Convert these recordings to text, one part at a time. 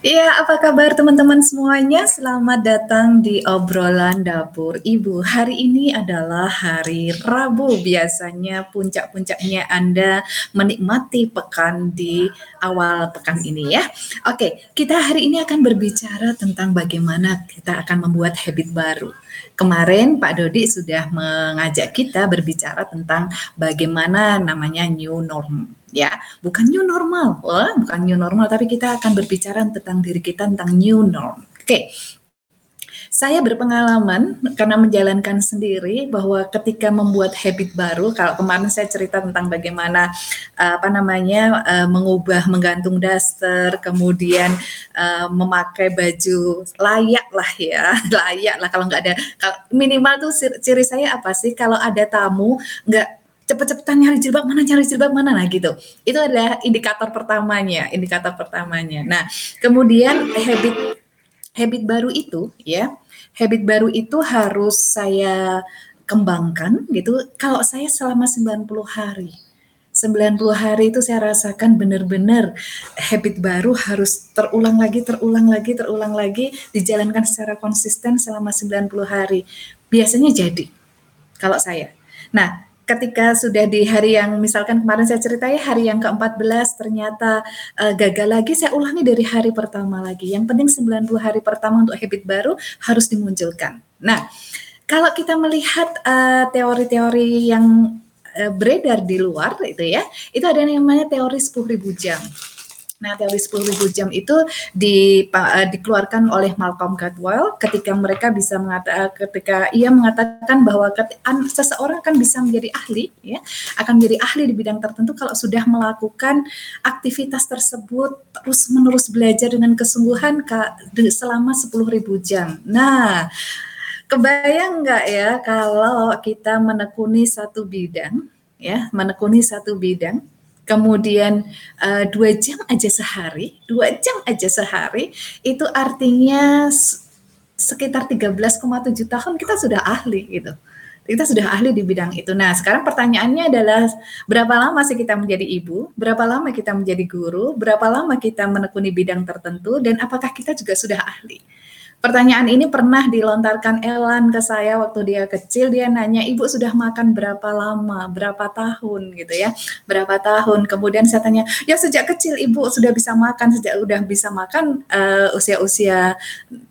Iya, apa kabar teman-teman semuanya? Selamat datang di obrolan dapur ibu. Hari ini adalah hari Rabu. Biasanya puncak-puncaknya Anda menikmati pekan di awal pekan ini ya. Oke, kita hari ini akan berbicara tentang bagaimana kita akan membuat habit baru. Kemarin Pak Dodi sudah mengajak kita berbicara tentang bagaimana namanya new norm. Ya bukan new normal Wah, bukan new normal tapi kita akan berbicara tentang diri kita tentang new norm. Oke saya berpengalaman karena menjalankan sendiri bahwa ketika membuat habit baru, kalau kemarin saya cerita tentang bagaimana apa namanya mengubah menggantung daster, kemudian memakai baju layak lah ya, layak lah kalau nggak ada. Minimal tuh ciri saya apa sih? Kalau ada tamu nggak cepet-cepetan nyari jilbab mana nyari jilbab mana nah gitu. Itu adalah indikator pertamanya indikator pertamanya. Nah kemudian habit habit baru itu ya habit baru itu harus saya kembangkan gitu kalau saya selama 90 hari 90 hari itu saya rasakan benar-benar habit baru harus terulang lagi, terulang lagi, terulang lagi, dijalankan secara konsisten selama 90 hari. Biasanya jadi kalau saya. Nah, ketika sudah di hari yang misalkan kemarin saya ceritai hari yang ke-14 ternyata uh, gagal lagi saya ulangi dari hari pertama lagi. Yang penting 90 hari pertama untuk habit baru harus dimunculkan. Nah, kalau kita melihat eh, teori-teori uh, yang uh, beredar di luar itu ya, itu ada yang namanya teori 10.000 jam. Nah, teori 10.000 jam itu di, uh, dikeluarkan oleh Malcolm Gladwell ketika mereka bisa mengatakan ketika ia mengatakan bahwa ketika, seseorang akan bisa menjadi ahli ya, akan menjadi ahli di bidang tertentu kalau sudah melakukan aktivitas tersebut terus-menerus belajar dengan kesungguhan selama 10.000 jam. Nah, kebayang nggak ya kalau kita menekuni satu bidang ya, menekuni satu bidang kemudian uh, dua jam aja sehari, dua jam aja sehari, itu artinya sekitar 13,7 tahun kita sudah ahli gitu. Kita sudah ahli di bidang itu. Nah, sekarang pertanyaannya adalah berapa lama sih kita menjadi ibu? Berapa lama kita menjadi guru? Berapa lama kita menekuni bidang tertentu? Dan apakah kita juga sudah ahli? Pertanyaan ini pernah dilontarkan Elan ke saya waktu dia kecil. Dia nanya, ibu sudah makan berapa lama, berapa tahun gitu ya, berapa tahun. Kemudian saya tanya, ya sejak kecil ibu sudah bisa makan, sejak udah bisa makan uh, usia-usia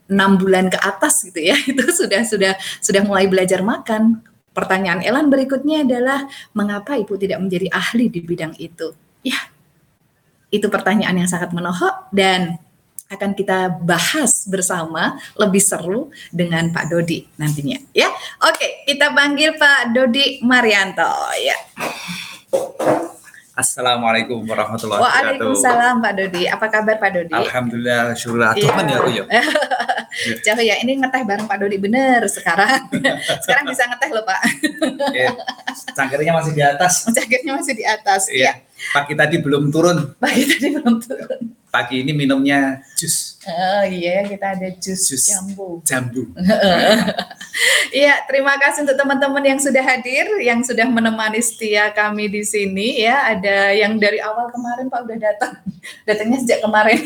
enam bulan ke atas gitu ya, itu sudah sudah sudah mulai belajar makan. Pertanyaan Elan berikutnya adalah, mengapa ibu tidak menjadi ahli di bidang itu? Ya, itu pertanyaan yang sangat menohok dan akan kita bahas bersama lebih seru dengan Pak Dodi nantinya ya. Oke, kita panggil Pak Dodi Marianto ya. Assalamualaikum warahmatullahi wabarakatuh. Waalaikumsalam Pak Dodi. Apa kabar Pak Dodi? Alhamdulillah, syukur iya. Tuhan ya aku ya. Jauh ya, ini ngeteh bareng Pak Dodi bener sekarang. sekarang bisa ngeteh loh Pak. Cangkirnya masih di atas. Cangkirnya masih di atas. Iya. Ya. Pagi tadi belum turun. Pagi tadi belum turun. Pagi ini minumnya jus. Oh iya, kita ada jus, jus jambu. Jambu. Iya, terima kasih untuk teman-teman yang sudah hadir, yang sudah menemani setia kami di sini ya. Ada yang dari awal kemarin Pak udah datang. Datangnya sejak kemarin.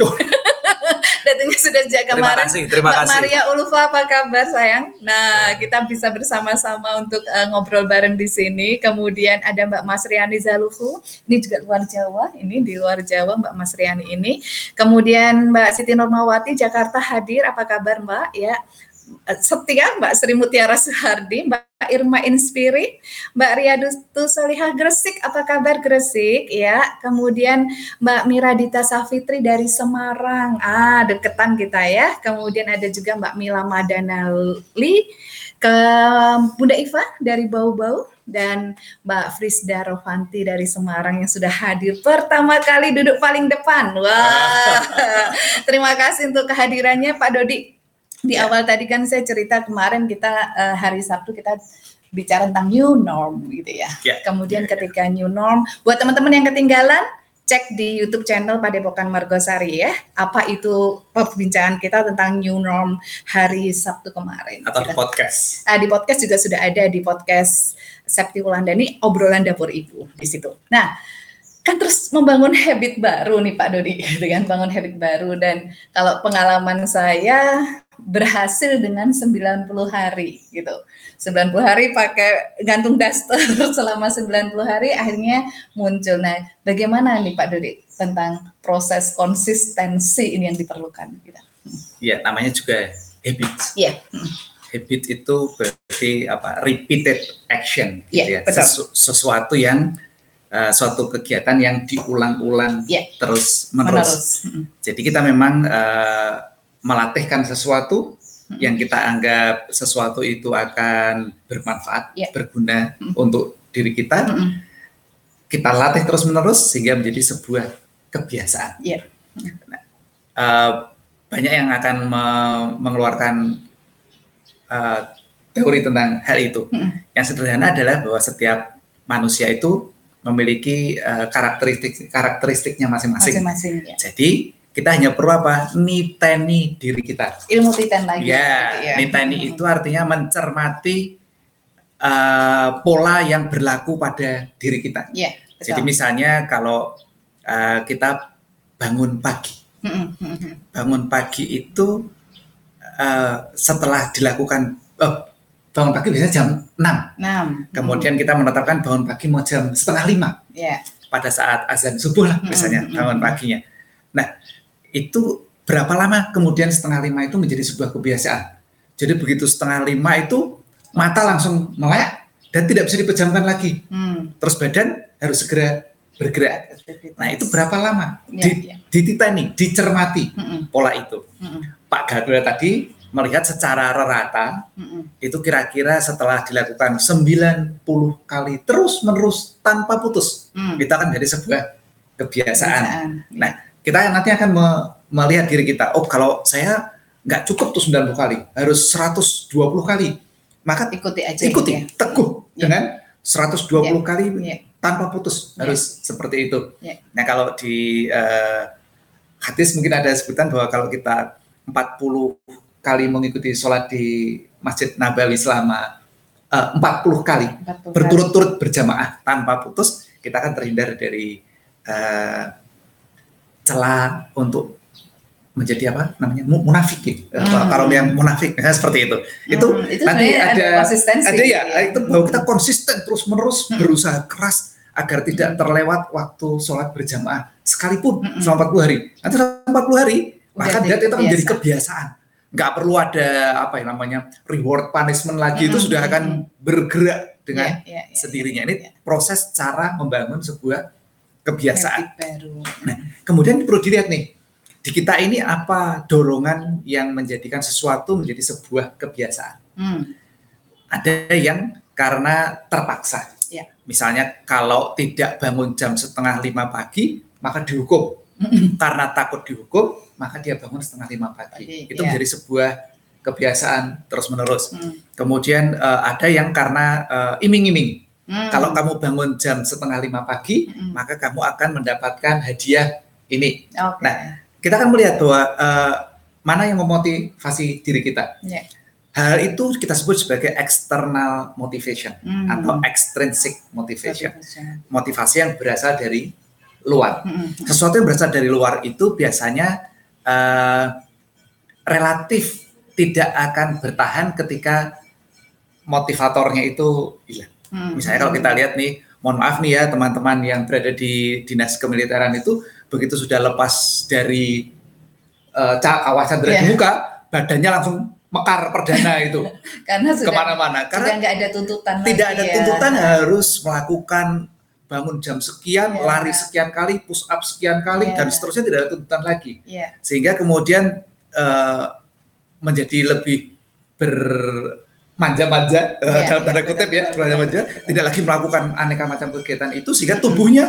Datangnya sudah sejak kemarin. Terima kasih, terima Mbak kasih. Maria Ulfa apa kabar sayang? Nah, kita bisa bersama-sama untuk uh, ngobrol bareng di sini. Kemudian ada Mbak Masriani Zalufu, ini juga luar Jawa, ini di luar Jawa Mbak Masriani ini. Kemudian Mbak Siti Normawati Jakarta hadir, apa kabar Mbak? Ya, setia Mbak Sri Mutiara Suhardi, Mbak Irma Inspiri, Mbak Riadustu Solihah Gresik, apa kabar Gresik ya? Kemudian Mbak Miradita Safitri dari Semarang, ah deketan kita ya. Kemudian ada juga Mbak Mila Madanali, ke Bunda Iva dari Bau-Bau dan Mbak Frisda Rovanti dari Semarang yang sudah hadir pertama kali duduk paling depan. Wah, terima kasih untuk kehadirannya Pak Dodi. Di Ya. awal tadi kan saya cerita kemarin kita eh, hari Sabtu kita bicara tentang new norm gitu ya. Ya. Kemudian ketika new norm, buat teman-teman yang ketinggalan, cek di YouTube channel Padepokan Margosari ya. Apa itu perbincangan kita tentang new norm hari Sabtu kemarin. Atau Kita- podcast. Ah, di podcast juga sudah ada di podcast Septi Wulandani obrolan dapur ibu di situ. Nah, kan terus membangun habit baru nih Pak Dodi, kan, bangun habit baru dan kalau pengalaman saya berhasil dengan 90 hari gitu. 90 hari pakai gantung daster selama 90 hari akhirnya muncul. Nah, bagaimana nih Pak Dodi tentang proses konsistensi ini yang diperlukan gitu. Iya, namanya juga habit. Iya. Habit itu berarti apa? Repeated action, gitu Iya, ya. betul. Sesu- sesuatu yang eh, suatu kegiatan yang diulang-ulang Iya. terus menerus. Menerus. Jadi kita memang eh, melatihkan sesuatu yang kita anggap sesuatu itu akan bermanfaat, Iya. berguna untuk diri kita. Kita latih terus menerus sehingga menjadi sebuah kebiasaan. Iya. Nah, eh, banyak yang akan me- mengeluarkan eh, teori tentang hal itu. Yang sederhana adalah bahwa setiap manusia itu memiliki eh, karakteristik karakteristiknya masing-masing. Masing-masing ya. Jadi kita hanya perlu apa? Niteni diri kita. ilmu titan lagi. Ya, gitu niteni itu artinya mencermati eh, pola yang berlaku pada diri kita. Betul. Jadi misalnya kalau eh, kita bangun pagi, Mm-mm, mm-mm. bangun pagi itu eh, setelah dilakukan eh, bangun pagi biasanya jam 6. Enam. Kemudian kita menetapkan bangun pagi mau jam setengah lima ya, pada saat azan subuh lah biasanya bangun paginya. Nah itu berapa lama kemudian setengah lima itu menjadi sebuah kebiasaan. Jadi begitu setengah lima itu mata langsung melek dan tidak bisa dipejamkan lagi. Hmm. Terus badan harus segera bergerak. Nah itu berapa lama? Ya, Di, ya. dititeni, dicermati Mm-mm, pola itu. mm-mm, Pak Gabriel tadi melihat secara rata itu kira-kira setelah dilakukan 90 kali terus menerus tanpa putus Hmm. kita akan dari sebuah kebiasaan. Kebiasaan. Nah, kita nanti akan me- melihat diri kita. Oh, kalau saya nggak cukup tuh 90 kali, harus 120 kali. Maka ikuti aja. ikuti, ya. teguh Ya. dengan 120 kali Ya. tanpa putus. Ya. Harus seperti itu. Ya. Nah, kalau di eh, hadis mungkin ada sebutan bahwa kalau kita 40 kali mengikuti sholat di Masjid Nabawi selama eh, 40 kali 40 kali. berturut-turut berjamaah tanpa putus, kita akan terhindar dari eh, celah untuk menjadi apa namanya mu- munafik gitu. Hmm. Kalau yang munafik misalnya seperti itu. Itu Hmm, itu nanti sebenarnya ada konsistensi. ada ya itu bahwa kita konsisten terus menerus Hmm. berusaha keras agar tidak terlewat waktu sholat berjamaah sekalipun Hmm. selama 40 hari. Nanti selama 40 hari maka dia itu menjadi kebiasaan. Nggak perlu ada apa ya namanya reward punishment lagi itu Hmm, sudah hmm, akan bergerak dengan Ya, ya, ya, sendirinya. ya, Ini ya. proses cara membangun sebuah kebiasaan. Baru. Kemudian perlu dilihat nih, di kita ini apa dorongan yang menjadikan sesuatu menjadi sebuah kebiasaan. Hmm. Ada yang karena terpaksa. Ya. Misalnya kalau tidak bangun jam setengah lima pagi, maka dihukum. Karena takut dihukum, maka dia bangun setengah lima pagi. Pagi, Itu ya. menjadi sebuah kebiasaan terus-menerus. Hmm. Kemudian eh, ada yang karena eh, iming-iming. Hmm. Kalau kamu bangun jam setengah lima pagi, Hmm. maka kamu akan mendapatkan hadiah ini. Oke. Nah, Kita akan melihat bahwa eh, mana yang memotivasi diri kita. Ya. Hal itu kita sebut sebagai external motivation Hmm. atau extrinsic motivation. Motivation. Motivasi yang berasal dari luar. Hmm. Sesuatu yang berasal dari luar itu biasanya eh, relatif tidak akan bertahan ketika motivatornya itu hilang. Hmm. Misalnya kalau kita lihat nih, mohon maaf nih ya teman-teman yang berada di dinas kemiliteran itu begitu sudah lepas dari eh, ca- kawasan Iya. muka, badannya langsung mekar perdana itu Karena sudah ke mana-mana. sudah Karena nggak ada tuntutan tidak lagi ada ya. tuntutan harus melakukan bangun jam sekian, Iya. lari sekian kali, push up sekian kali, Iya. dan seterusnya tidak ada tuntutan lagi. Iya. Sehingga kemudian eh, menjadi lebih bermanja-manja eh, Iya, dalam tanda kutip ya, betul, bermanja-manja, tidak lagi melakukan aneka macam kegiatan itu sehingga tubuhnya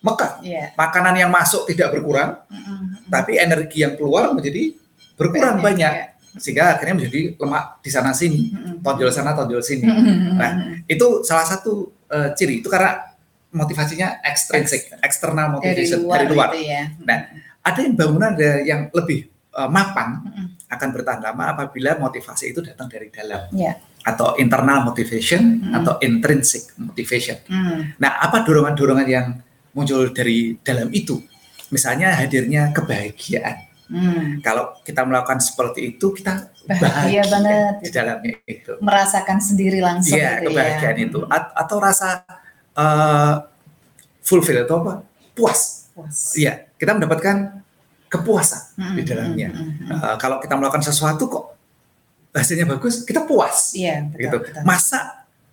mekar. Iya. Makanan yang masuk tidak berkurang, Mm-mm. tapi energi yang keluar menjadi berkurang banyak, Iya. sehingga akhirnya menjadi lemak di sana sini, Mm-mm. tonjol sana, tonjol sini. Mm-mm. Nah, Itu salah satu eh, ciri itu karena motivasinya ekstrinsik, eksternal dari motivation luar, dari luar. gitu ya. Nah, Ada yang bangunan ada yang lebih eh, mapan Mm-mm. akan bertahan lama apabila motivasi itu datang dari dalam Iya. atau internal motivation Mm. atau intrinsic motivation. Mm. Nah, apa dorongan-dorongan yang muncul dari dalam itu? Misalnya hadirnya kebahagiaan. Mm. Kalau kita melakukan seperti itu, kita Bahagia banget. di dalamnya itu. Merasakan sendiri langsung Iya, gitu kebahagiaan ya. itu A- atau rasa eh, fulfill atau apa? Puas. Puas. Iya, kita mendapatkan kepuasan Mm, di dalamnya. mm, mm, mm. Eh, kalau kita melakukan sesuatu kok hasilnya bagus, kita puas. Iya, betul, gitu. betul. Masak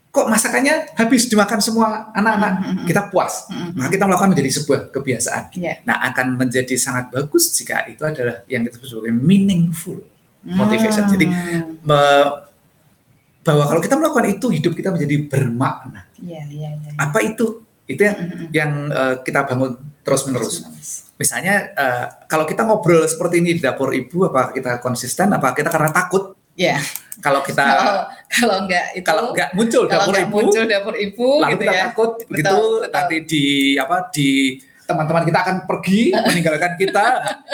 kok masakannya habis dimakan semua anak-anak, Mm, mm, mm. kita puas. Mm, mm, Maka kita melakukan menjadi sebuah kebiasaan. Iya. Nah, akan menjadi sangat bagus jika itu adalah yang kita sebut sebagai meaningful motivation. Jadi, Hmm. me- bahwa kalau kita melakukan itu hidup kita menjadi bermakna. Iya, iya, iya. Apa itu? Itu yang, Mm, mm, mm. yang eh, kita bangun terus-menerus. Misalnya eh, kalau kita ngobrol seperti ini di dapur ibu, apa kita konsisten? Apa kita karena takut? Iya. Kalau kita Kalau kalau enggak itu kalau nggak muncul kalau dapur nggak ibu, muncul dapur ibu lalu gitu kita ya. takut Betul, begitu betul. nanti di apa di teman-teman kita akan pergi meninggalkan kita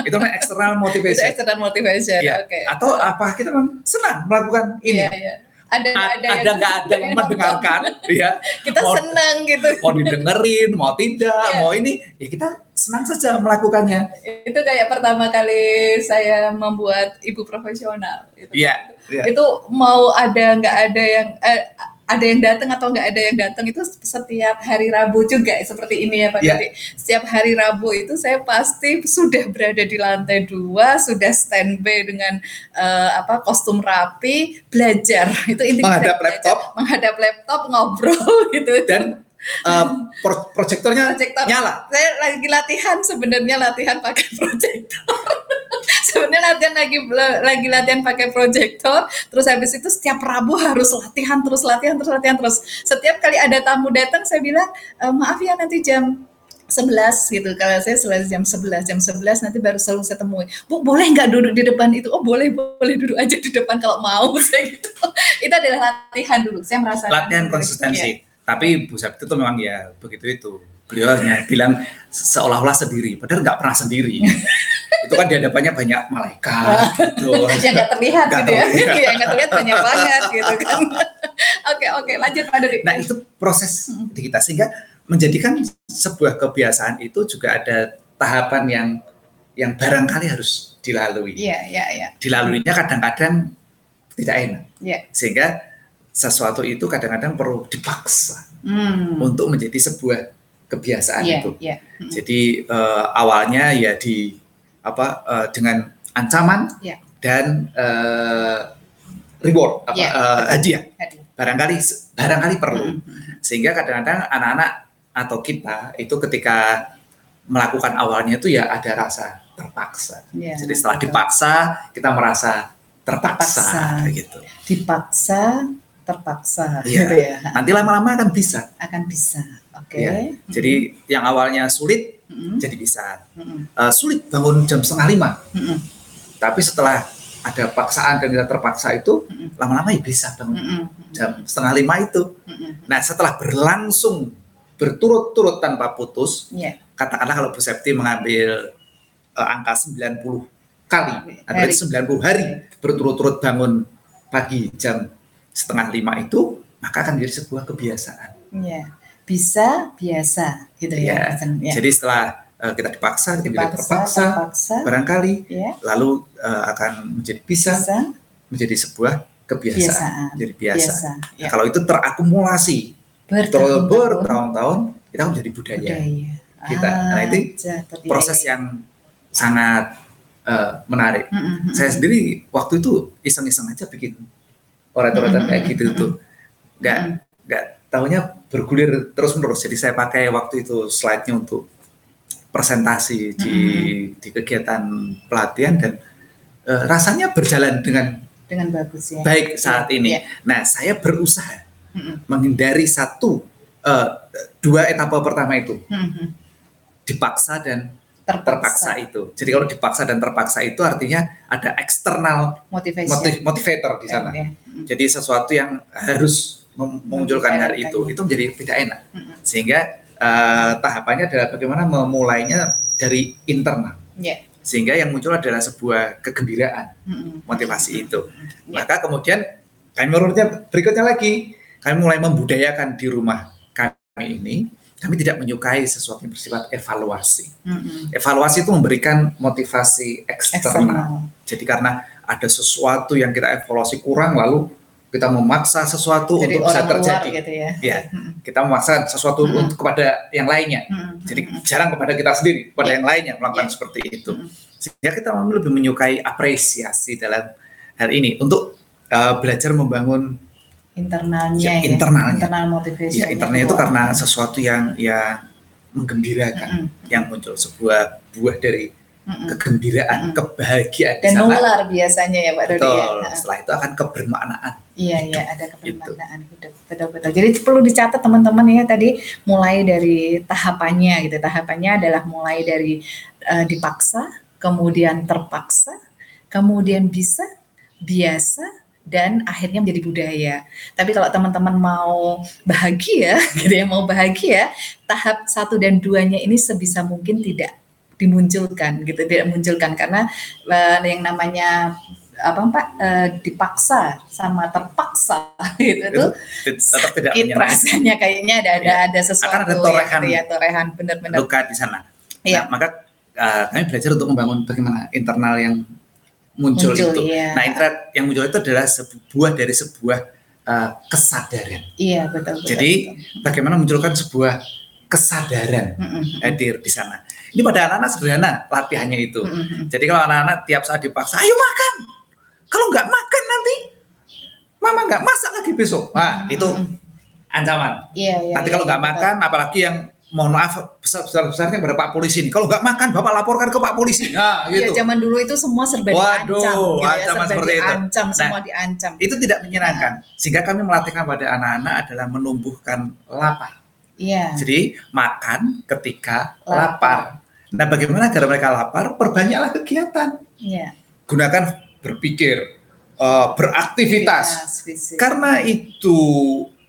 itu namanya external Itu motivation external motivation. Iya. Oke. atau apa kita memang senang melakukan ini Iya, iya. Ada A- ada ada nggak ada yang mendengarkan ya Kita Mau- senang gitu. mau didengerin mau tidak Iya. mau ini ya kita senang saja melakukannya Itu kayak pertama kali saya membuat ibu profesional. Gitu. Iya, iya. Itu mau ada nggak ada yang eh, ada yang datang atau nggak ada yang datang itu setiap hari Rabu juga seperti ini ya Pak Iya. Gadi. Setiap hari Rabu itu saya pasti sudah berada di lantai dua, sudah standby dengan eh, apa kostum rapi, belajar. Itu intinya Menghadap belajar. laptop. menghadap laptop ngobrol gitu. dan eh, pro- proyektornya proyektor. nyala Saya lagi latihan sebenarnya latihan pakai proyektor. sebenarnya latihan lagi lagi latihan pakai proyektor. Terus habis itu setiap Rabu harus latihan terus latihan terus latihan terus. Setiap kali ada tamu datang saya bilang "E, maaf ya nanti jam 11 gitu. Kalau saya selesai jam 11, jam 11 nanti baru selalu saya temui. Bu, boleh nggak duduk di depan itu? Oh, boleh, boleh duduk aja di depan kalau mau. Saya gitu. Itu adalah latihan dulu. Saya merasa latihan konsistensi tapi Bu Sabtu itu memang ya begitu itu. Beliau hanya bilang seolah-olah sendiri padahal nggak pernah sendiri. Itu kan di hadapannya banyak malaikat gitu. yang nggak terlihat Nggak gitu ya. terlihat. yang nggak terlihat banyak banget gitu kan. Oke oke lanjut Pak Dodi. Nah itu proses di kita sehingga menjadikan sebuah kebiasaan itu juga ada tahapan yang yang barangkali harus dilalui. iya iya iya. Dilaluinya kadang-kadang tidak enak. Iya. Sehingga sesuatu itu kadang-kadang perlu dipaksa hmm. untuk menjadi sebuah kebiasaan iya itu. iya Hmm. Jadi eh, awalnya ya di apa eh, dengan ancaman Iya. dan eh, reward apa Iya, eh, betul. hadiah Tadi. barangkali barangkali perlu Hmm, hmm. sehingga kadang-kadang anak-anak atau kita itu ketika melakukan awalnya itu ya ada rasa terpaksa. Iya, Jadi setelah betul. dipaksa kita merasa terpaksa, Terpaksa. gitu. dipaksa terpaksa gitu ya Nanti lama-lama akan bisa. akan bisa oke Iya. Jadi yang awalnya sulit Hmm, jadi bisa. hmm, Eh, sulit bangun jam setengah lima, hmm, hmm, tapi setelah ada paksaan dan kita terpaksa itu hmm, lama-lama ya bisa bangun hmm, hmm, jam setengah lima itu. hmm, hmm. Nah setelah berlangsung berturut-turut tanpa putus, Iya. katakanlah kalau Bu Septi mengambil eh, angka 90 kali, atau Hari. 90 hari berturut-turut bangun pagi jam setengah lima itu, maka akan menjadi sebuah kebiasaan. Iya. bisa biasa gitu ya, Iya. ya. Jadi setelah eh, kita dipaksa, kita dipaksa terpaksa, terpaksa barangkali ya lalu eh, akan menjadi bisa, bisa menjadi sebuah kebiasaan, biasaan jadi biasa. biasa Nah, ya. kalau itu terakumulasi bertahun-tahun kita menjadi budaya. budaya kita. Nah, itu terbiaya. Proses yang sangat uh, menarik. Mm, mm, mm. Saya sendiri waktu itu iseng-iseng aja bikin orat-oratan kayak gitu tuh, nggak nggak tahunya bergulir terus menerus. Jadi saya pakai waktu itu slide-nya untuk presentasi di di kegiatan pelatihan dan uh, rasanya berjalan dengan dengan bagus ya. baik saat Iya, ini. iya. Nah, saya berusaha Mm, mm, menghindari satu uh, dua etapa pertama itu mm, mm. dipaksa dan Terpaksa. terpaksa itu. Jadi kalau dipaksa dan terpaksa itu artinya ada eksternal motiv- motivator di sana. Ya, mm, Jadi sesuatu yang harus mem- memunculkan hari itu itu menjadi tidak enak. Sehingga uh, tahapannya adalah bagaimana memulainya dari internal. Ya. Sehingga yang muncul adalah sebuah kegembiraan motivasi itu. Ya. Maka kemudian kami menurutnya berikutnya lagi kami mulai membudayakan di rumah kami ini kami tidak menyukai sesuatu yang bersifat evaluasi. Mm, mm. Evaluasi itu memberikan motivasi eksternal. Eksternal. Jadi karena ada sesuatu yang kita evaluasi kurang lalu kita memaksa sesuatu Jadi untuk bisa terjadi. gitu ya. Ya, kita memaksa sesuatu Mm-mm. untuk kepada yang lainnya. mm, mm, Jadi jarang kepada kita sendiri, kepada Ya. yang lainnya melakukan Ya. seperti itu. Mm. Sehingga kita lebih menyukai apresiasi dalam hal ini untuk uh, belajar membangun internalnya Ya, ya, internalnya. internal motivation ya internalnya itu karena sesuatu yang yang menggembirakan, yang muncul sebuah buah dari kegembiraan, Mm-mm. kebahagiaan di dan sana. nular biasanya ya Pak Dodi ya. Setelah itu akan kebermaknaan. Iya iya ada kebermaknaan hidup betul-betul. Jadi perlu dicatat teman-teman ya tadi mulai dari tahapannya gitu. Tahapannya adalah mulai dari eh, dipaksa, kemudian terpaksa, kemudian bisa, biasa dan akhirnya menjadi budaya. Tapi kalau teman-teman mau bahagia gitu ya, mau bahagia, tahap satu dan duanya ini sebisa mungkin tidak dimunculkan gitu, tidak munculkan karena eh, yang namanya apa Pak eh, dipaksa sama terpaksa gitu Itu itu tetap tidak rasanya kayaknya ada ada ada sesuatu Akan ada yang torehan. gitu ya torehan benar-benar luka di sana. Iya. Nah, maka uh, kami belajar untuk membangun bagaimana internal yang muncul, muncul itu. iya Nah, internal yang muncul itu adalah sebuah dari sebuah uh, kesadaran. iya betul betul Jadi, betul. Bagaimana munculkan sebuah kesadaran Mm-mm. hadir di sana. Ini pada anak-anak sederhana latihannya itu. Jadi kalau anak-anak tiap saat dipaksa, ayo makan. Kalau nggak makan nanti, mama nggak masak lagi besok. Nah, itu ancaman. iya iya Nanti iya, kalau nggak betul. makan, apalagi yang mohon maaf besar-besarnya pada Pak Polisi ini. Kalau nggak makan, Bapak laporkan ke Pak Polisi. Nah, Iya, gitu. zaman dulu itu semua serba Waduh, diancam, gitu ya, ancaman serba seperti itu. diancam, Nah, semua diancam. Itu tidak menyenangkan. Sehingga kami melatihkan pada anak-anak adalah menumbuhkan lapar. Iya. Jadi makan ketika Lapar. lapar. Nah, bagaimana agar mereka lapar? Perbanyaklah kegiatan. Iya. Gunakan berpikir, eh, beraktivitas. Aktivitas. Karena itu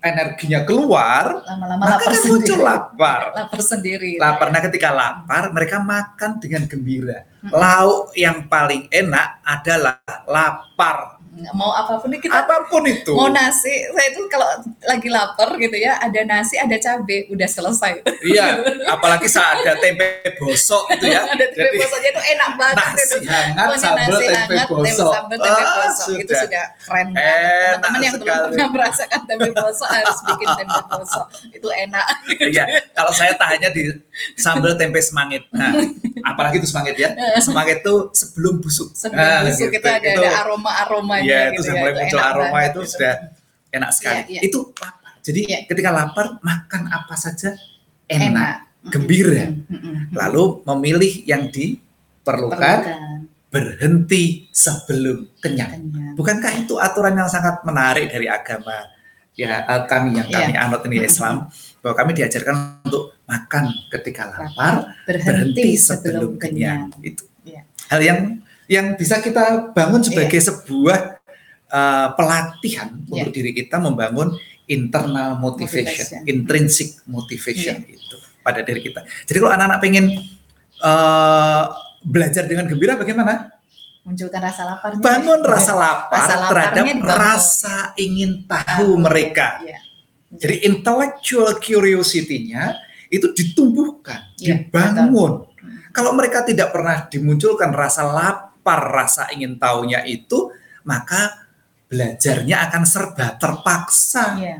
energinya keluar, lama-lama maka lapar kan muncul lapar. Lapar sendiri. Lapar. Nah, ketika lapar, mereka makan dengan gembira. Mm. Lauk yang paling enak adalah lapar. Mau apa pun kita Apa pun itu. mau nasi, saya itu kalau lagi lapar gitu ya, ada nasi, ada cabe, udah selesai. Iya, apalagi saat ada tempe bosok itu ya. ada tempe Jadi, bosoknya itu enak banget itu. nasi hangat Pokoknya sambal nasi tempe hangat, bosok. sambal tempe Ah, bosok itu sudah. sudah keren banget. Teman-teman yang belum pernah merasakan tempe bosok harus bikin tempe bosok. Itu enak. Iya, kalau saya tahannya di sambal tempe semangit. Nah, apalagi itu semangit ya. Semangit itu sebelum busuk. Sebelum Nah, busuk gitu. kita ada, Itu- ada aroma-aromanya Iya, gitu itu sudah ya. mulai muncul aroma banget itu gitu. sudah enak sekali. Iya, iya. Itu lapar. Jadi Iya. ketika lapar makan apa saja enak, enak. gembira. Mm. Lalu memilih yang diperlukan, Perlukan. berhenti sebelum kenyang. Kenyang. Bukankah itu aturan yang sangat menarik dari agama ya eh, kami yang kami Iya. anut ini Islam bahwa kami diajarkan untuk makan ketika lapar, berhenti sebelum kenyang. Itu Iya. hal yang yang bisa kita bangun sebagai sebuah uh, pelatihan Iya. untuk diri kita membangun internal motivation, Motivation. intrinsic motivation itu pada diri kita. Jadi kalau anak-anak pengen uh, belajar dengan gembira bagaimana? Munculkan rasa lapar. Bangun rasa lapar Rasa terhadap dibangun. rasa ingin tahu mereka. Iya. Jadi intellectual curiosity-nya itu ditumbuhkan, Iya, dibangun. betul. Kalau mereka tidak pernah dimunculkan rasa lapar, rasa ingin tahunya itu, maka belajarnya akan serba terpaksa. Iya.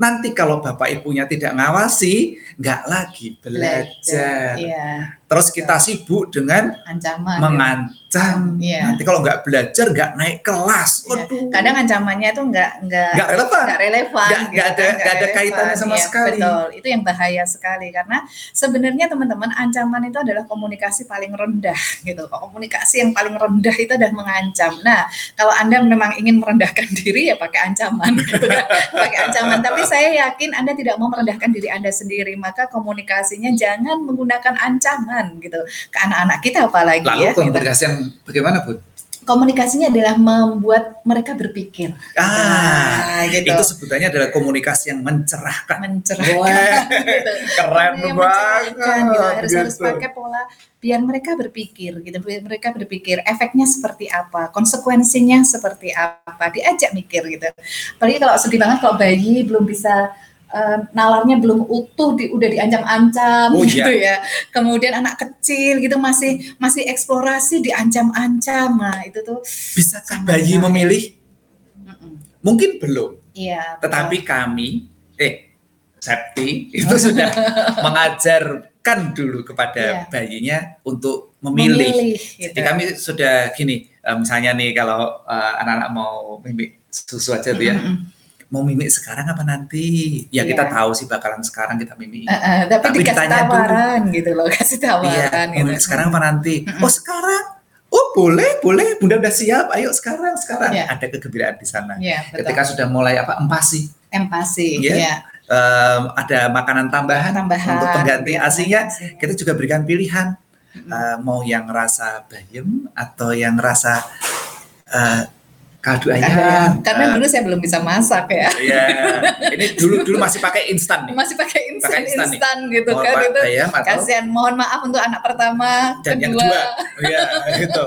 Nanti kalau bapak ibunya tidak ngawasi, nggak lagi belajar. Iya. Terus kita sibuk dengan ancaman. mengancam. Iya. Nanti kalau nggak belajar nggak naik kelas. Iya. Waduh. Kadang ancamannya itu nggak nggak nggak relevan. nggak relevan, Nggak- gitu nggak ada- kan, nggak ada relevan. kaitannya sama Iya, sekali. Betul, itu yang bahaya sekali karena sebenarnya teman-teman ancaman itu adalah komunikasi paling rendah gitu. Komunikasi yang paling rendah itu adalah mengancam. Nah, kalau anda memang ingin merendahkan diri ya pakai ancaman, gitu kan. pakai ancaman. Tapi saya yakin anda tidak mau merendahkan diri anda sendiri, maka komunikasinya jangan menggunakan ancaman gitu ke anak-anak kita apalagi Lalu ya. gitu. komunikasi yang bagaimana, Bu? Komunikasinya adalah membuat mereka berpikir. Ah, Nah, gitu. itu sebutannya adalah komunikasi yang mencerahkan. mencerahkan Wah, gitu. keren Yang banget. mencerahkan, gitu. harus harus gitu. pakai pola biar mereka berpikir gitu biar mereka berpikir efeknya seperti apa konsekuensinya seperti apa diajak mikir gitu apalagi kalau sedih banget kalau bayi belum bisa eh, nalarnya belum utuh di, udah diancam-ancam Oh, gitu ya kemudian anak kecil gitu masih masih eksplorasi diancam-ancam nah itu tuh Bisakah bayi bahaya. memilih? mm-mm. Mungkin belum. iya Tetapi kami, eh, Septi itu sudah mengajarkan dulu kepada Iya. bayinya untuk betul. memilih. gitu. Jadi kami sudah gini, eh, misalnya nih kalau eh, anak-anak mau mimik susu aja tuh ya, Mm-mm. Mau mimik sekarang apa nanti? Ya kita Iya. tahu sih bakalan sekarang kita mimik. Eh, eh, tapi, Tapi dikasih ditanya dulu. tawaran gitu loh, kasih Iya, tawaran mau gitu. mimik sekarang apa nanti? Mm-mm. Oh sekarang? Oh boleh, boleh. Bunda udah siap. Ayo sekarang, sekarang. Iya. Ada kegembiraan di sana. Iya, betul. Ketika sudah mulai apa empasi, empati, Iya. ya. em, ada makanan tambahan, Tambahan untuk pengganti ya, asinya, asinya. kita juga berikan pilihan Mm-mm. Eh, mau yang rasa bayam atau yang rasa eh, kaldu ayam. Karena, karena Eh, dulu saya belum bisa masak ya, Iya, ini dulu dulu masih pakai instan nih. masih pakai instan Pakai instan nih. instan gitu Mau kan itu. bayam atau Kasihan, mohon maaf untuk anak pertama, dan yang kedua. dua, Iya, gitu.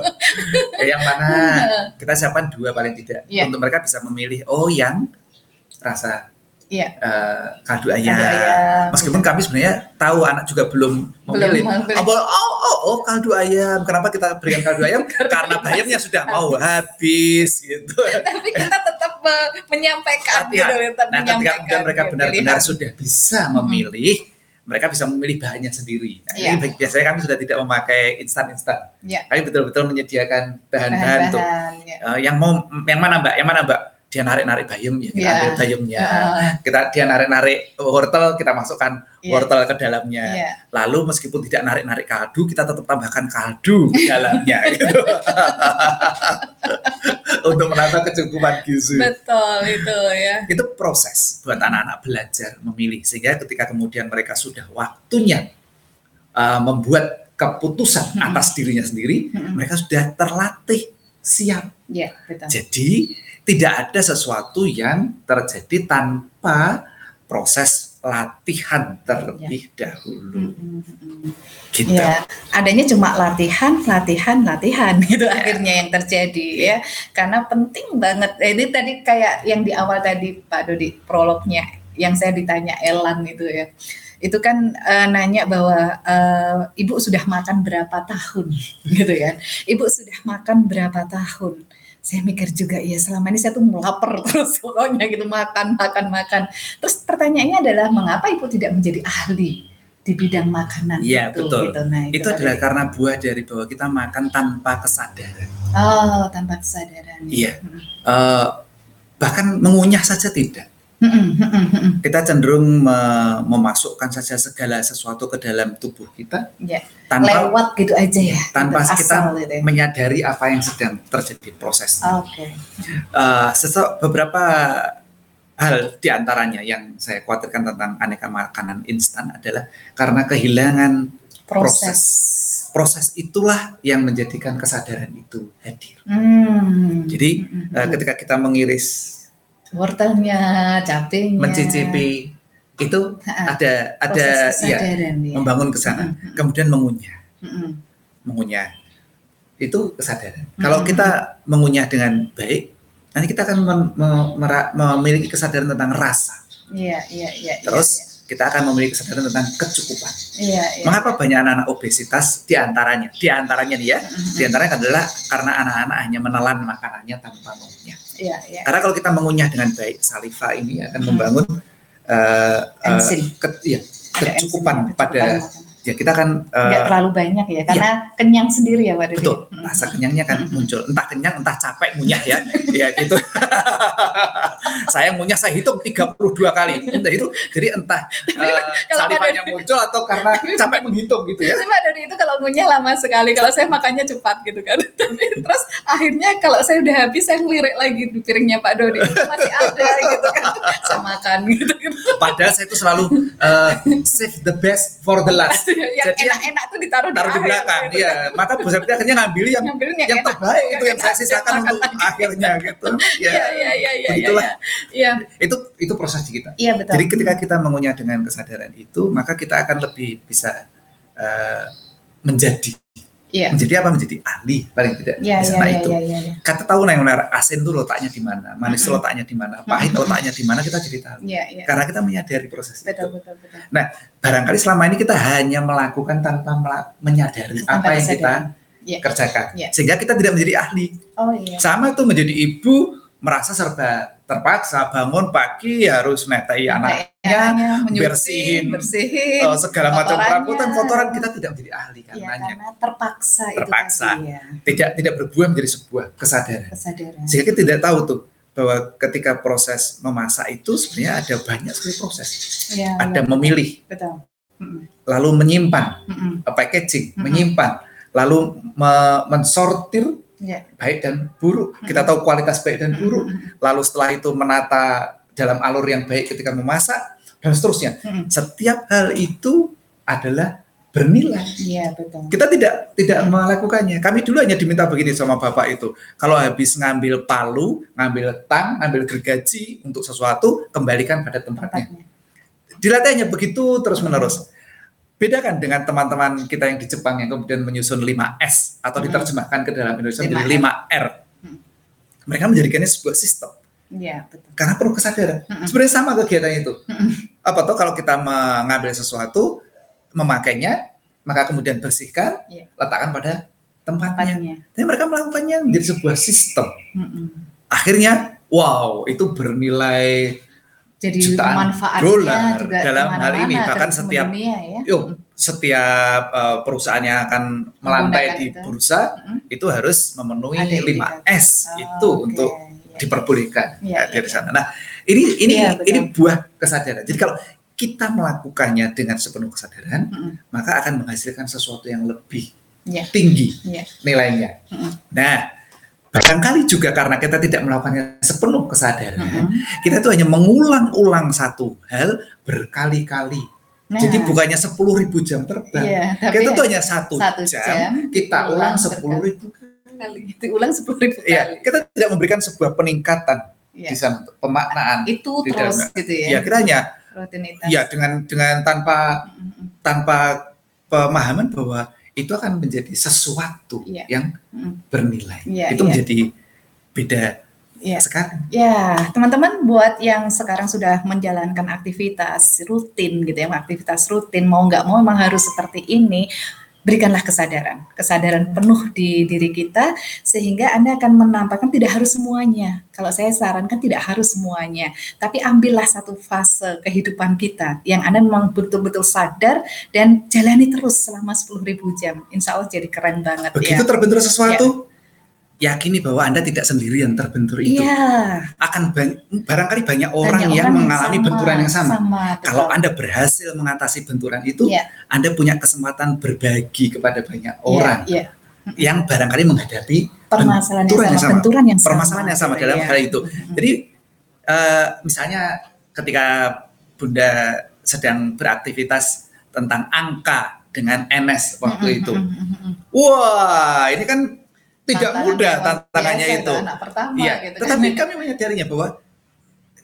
Ya, yang mana kita siapkan dua paling tidak Iya. untuk mereka bisa memilih. Oh, yang rasa Iya. eh, kaldu ayam. Kaldu ayam, Meskipun kami sebenarnya tahu anak juga belum memilih. memilih. Oh, oh, oh, oh, kaldu ayam. Kenapa kita berikan kaldu ayam? Karena bayamnya sudah mau habis gitu. Tapi kita tetap menyampaikan gitu, tetap Nah, ketika menyampaikan kemudian mereka gitu, benar-benar pilihan. sudah bisa memilih, mereka bisa memilih bahannya sendiri. Nah, Iya. ini biasanya kami sudah tidak memakai instan-instan. Iya. Kami betul-betul menyediakan bahan-bahan untuk ya. eh, yang mau yang mana Mbak? Yang mana Mbak? Dia narik-narik bayam ya, kita Iya. ambil bayamnya. Eh, Kita dia narik-narik wortel, kita masukkan Iya. wortel ke dalamnya. Iya. Lalu meskipun tidak narik-narik kaldu, kita tetap tambahkan kaldu di dalamnya gitu. Untuk menambah kecukupan gizi. Betul itu ya. Itu proses buat anak-anak belajar memilih sehingga ketika kemudian mereka sudah waktunya uh, membuat keputusan Mm-mm. atas dirinya sendiri, Mm-mm. mereka sudah terlatih siap. Iya, betul. Jadi tidak ada sesuatu yang terjadi tanpa proses latihan terlebih dahulu. Mm, mm, mm. Gitu. Ya, adanya cuma latihan, latihan, latihan gitu Ya. akhirnya yang terjadi ya. Karena penting banget. Eh, Ini tadi kayak yang di awal tadi Pak Dodi prolognya yang saya ditanya Elan itu ya. Itu kan eh, nanya bahwa eh, ibu sudah makan berapa tahun gitu ya. Ibu sudah makan berapa tahun? Saya mikir juga ya selama ini saya tuh lapar terus pokoknya gitu makan makan makan. Terus pertanyaannya adalah mengapa ibu tidak menjadi ahli di bidang makanan Iya, itu betul. gitu. Nah, Itu tadi. adalah karena buah dari bahwa kita makan tanpa kesadaran. oh tanpa kesadaran. Iya. Mm. Eh, bahkan mengunyah saja tidak. Kita cenderung me- memasukkan saja segala sesuatu ke dalam tubuh kita Ya, tanpa lewat gitu aja ya. tanpa gitu, kita asal gitu ya. menyadari apa yang sedang terjadi proses. Oke. Eh, sesu- beberapa hal di antaranya yang saya khawatirkan tentang aneka makanan instan adalah karena kehilangan Proses. proses itulah yang menjadikan kesadaran itu hadir. Hmm. Jadi, Mm-mm, Eh, mm-mm. ketika kita mengiris, wortelnya, cabenya. mencicipi itu ada ada kesadaran ya. membangun ke sana, Mm-mm, kemudian mengunyah, mm-mm. mengunyah itu kesadaran. Kalau Mm-mm. kita mengunyah dengan baik, nanti kita akan mem- me- mera- memiliki kesadaran tentang rasa. Iya, iya, iya. iya, Terus kita akan memiliki kesadaran tentang kecukupan. iya, iya. Mengapa banyak anak-anak obesitas? Di antaranya, di antaranya dia, Mm-mm. di antaranya adalah karena anak-anak hanya menelan makanannya tanpa mengunyah. Iya, iya. Karena kalau kita mengunyah dengan baik, saliva ini akan Hmm. membangun eh, eh, Enzim. ke- Ada kecukupan pada. Ya kita kan Nggak eh, terlalu banyak ya, karena kenyang sendiri ya Pak Dodi. betul Mm. rasa kenyangnya kan muncul entah kenyang entah capek ngunyah ya ya gitu saya ngunyah saya hitung 32 kali entah itu jadi entah eh, Kalau salivanya muncul atau karena capek menghitung gitu ya Tapi Pak Dodi itu kalau ngunyah lama sekali, kalau saya makannya cepat gitu kan. Terus akhirnya kalau saya udah habis, saya ngelirik lagi di piringnya Pak Dodi. Masih ada gitu kan. Saya makan gitu. gitu. padahal saya itu selalu eh, save the best for the last yang Jadi- enak-enak tuh ditaruh di, taruh di belakang iya maka Bu Septi akhirnya ngambil yang yang enak. terbaik itu yang saya sisakan untuk lagi. akhirnya gitu Iya, ya iya, iya, iya. Begitulah. Iya, itu itu proses kita iya betul. Jadi ketika kita mengunyah dengan kesadaran itu, maka kita akan lebih bisa eh, menjadi Iya. menjadi apa? Menjadi ahli paling tidak Iya, di sana iya, itu. iya, iya, iya. Kata tahu yang benar, asin itu letaknya di mana, manis Mm-mm. letaknya di mana, pahit letaknya di mana kita jadi tahu. Iya, iya. Karena kita menyadari proses Betul, itu. betul, betul. Barangkali selama ini kita hanya melakukan tanpa menyadari Tanpa apa yang kita kesadaran. Iya. kerjakan, Iya. sehingga kita tidak menjadi ahli. Oh iya. Sama itu menjadi ibu merasa serba terpaksa bangun pagi harus anak Anaknya bersihin, bersihin. Oh, segala macam perabotan kotoran kita tidak menjadi ahli Iya, karenanya karena terpaksa, Terpaksa. itu tadi ya. tidak tidak berbuah menjadi sebuah kesadaran Kesadaran. sehingga kita tidak tahu tuh bahwa ketika proses memasak itu sebenarnya ada banyak sekali proses Iya, ada iya, memilih betul. Mm-mm, lalu menyimpan eh, packaging menyimpan lalu me- mensortir Iya. baik dan buruk kita tahu kualitas baik dan buruk Mm-mm, lalu setelah itu menata dalam alur yang baik ketika memasak dan seterusnya mm-mm. setiap hal itu adalah bernilai Iya, betul. kita tidak tidak melakukannya. Kami dulu hanya diminta begini sama bapak itu. Kalau habis ngambil palu, ngambil tang, ngambil gergaji untuk sesuatu, kembalikan pada tempatnya. Tempatnya. Dilatihnya begitu terus menerus. Bedakan dengan teman-teman kita yang di Jepang yang kemudian menyusun 5S atau Hmm. diterjemahkan ke dalam Indonesia 5R. menjadi 5R. Hmm. Mereka menjadikannya sebuah sistem Iya, betul. karena perlu kesadaran. Mm-mm. Sebenarnya sama kegiatan itu. Mm-mm. Apa tuh kalau kita mengambil sesuatu, memakainya, maka kemudian bersihkan, Iya. letakkan pada tempatnya. Tempatnya. Tapi mereka melakukannya menjadi sebuah sistem. Mm-mm. Akhirnya, wow, itu bernilai Jadi Jutaan manfaatnya dolar juga dalam hal ini. Bahkan setiap- dunia ya. yuk setiap uh, perusahaan yang akan melantai di itu. bursa Mm-mm. itu harus memenuhi Ada 5S Oh, itu oke. untuk Iya. diperbolehkan Iya, ya, iya, dari iya. sana. Nah, ini ini Iya, betul. ini buah kesadaran. Jadi kalau kita melakukannya dengan sepenuh kesadaran, Mm-mm. maka akan menghasilkan sesuatu yang lebih Iya. tinggi Iya. nilainya. Mm-mm. Nah, barangkali juga karena kita tidak melakukannya sepenuh kesadaran, Mm-mm. kita itu hanya mengulang-ulang satu hal berkali-kali. Nah, Jadi bukannya 10.000 jam terbang. Iya, tapi kita tuh hanya satu, satu jam, jam, kita ulang ulang 10.000 kali itu ulang sepuluh ribu Iya, kali. kita tidak memberikan sebuah peningkatan Iya. di sana untuk pemaknaan. Itu Di terus dalam- gitu ya. Ya, kita hanya Rutinitas. ya dengan dengan tanpa tanpa pemahaman bahwa itu akan menjadi sesuatu Iya. yang Mm-mm. bernilai. Iya, itu iya. menjadi beda Iya. sekali. Ya, teman-teman buat yang sekarang sudah menjalankan aktivitas rutin gitu ya, aktivitas rutin mau nggak mau memang harus seperti ini. Berikanlah kesadaran, kesadaran penuh di diri kita sehingga Anda akan menampakkan tidak harus semuanya. Kalau saya sarankan tidak harus semuanya, tapi ambillah satu fase kehidupan kita yang Anda memang betul-betul sadar dan jalani terus selama 10.000 jam. Insya Allah jadi keren banget Begitu ya. terbentur sesuatu, yakini bahwa Anda tidak sendirian terbentur itu. Iya, Akan ban- barangkali banyak orang banyak yang orang mengalami sama, benturan yang sama. betul. Kalau Anda berhasil mengatasi benturan itu, Iya. Anda punya kesempatan berbagi kepada banyak orang Iya, iya. yang barangkali menghadapi permasalahan yang benturan sama, yang sama. benturan yang sama. permasalahan yang sama dalam Iya. hal itu. Jadi eh, misalnya ketika Bunda sedang beraktivitas tentang angka dengan NS waktu itu, wah ini kan tidak Tantangan mudah tantangannya biasa, itu. Anak pertama Iya, gitu. tetapi kami menyadarinya bahwa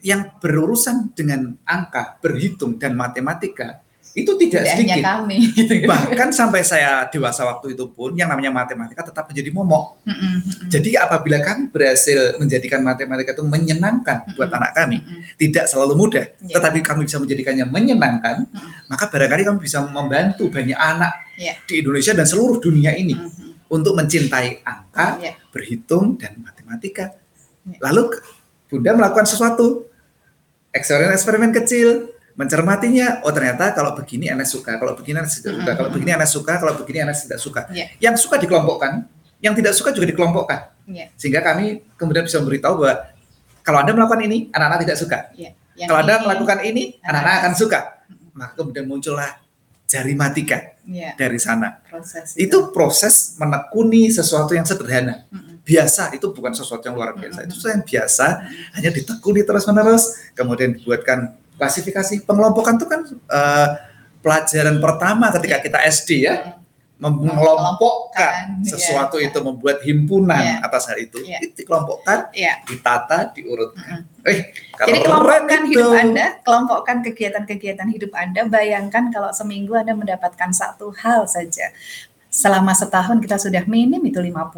yang berurusan dengan angka, berhitung dan matematika itu tidak, tidak sedikit. kami gitu. Bahkan sampai saya dewasa waktu itu pun yang namanya matematika tetap menjadi momok. Mm-mm, mm-mm. Jadi apabila kami berhasil menjadikan matematika itu menyenangkan buat Mm-mm. anak kami, Mm-mm. tidak selalu mudah, Iya. tetapi kami bisa menjadikannya menyenangkan, Mm-mm. maka barangkali kami bisa membantu banyak anak Iya. di Indonesia dan seluruh dunia ini Mm-mm. Untuk mencintai angka, Iya. berhitung dan matematika. Iya. Lalu Bunda melakukan sesuatu eksperimen-eksperimen kecil, mencermatinya oh ternyata kalau begini anak suka kalau begini anak tidak suka kalau begini anak suka kalau begini anak tidak suka Yeah. yang suka dikelompokkan yang tidak suka juga dikelompokkan Yeah. sehingga kami kemudian bisa memberitahu bahwa kalau anda melakukan ini anak-anak tidak suka Yeah. Yang kalau anda melakukan ini anak-anak akan suka maka kemudian muncullah jari matika Ya, dari sana. Proses itu proses menekuni sesuatu yang sederhana. Mm-mm. biasa itu bukan sesuatu yang luar biasa. Itu Mm-mm. sesuatu yang biasa hanya ditekuni terus menerus kemudian dibuatkan klasifikasi. Pengelompokan itu kan eh, pelajaran pertama ketika kita SD ya. Mem- mengelompokkan sesuatu iya. itu membuat himpunan Iya. atas hal itu itu dikelompokkan Ya. ditata diurutkan eh kalau Jadi kelompokkan itu. hidup Anda, kelompokkan kegiatan-kegiatan hidup Anda. Bayangkan kalau seminggu Anda mendapatkan satu hal saja. Selama setahun kita sudah minim itu 50,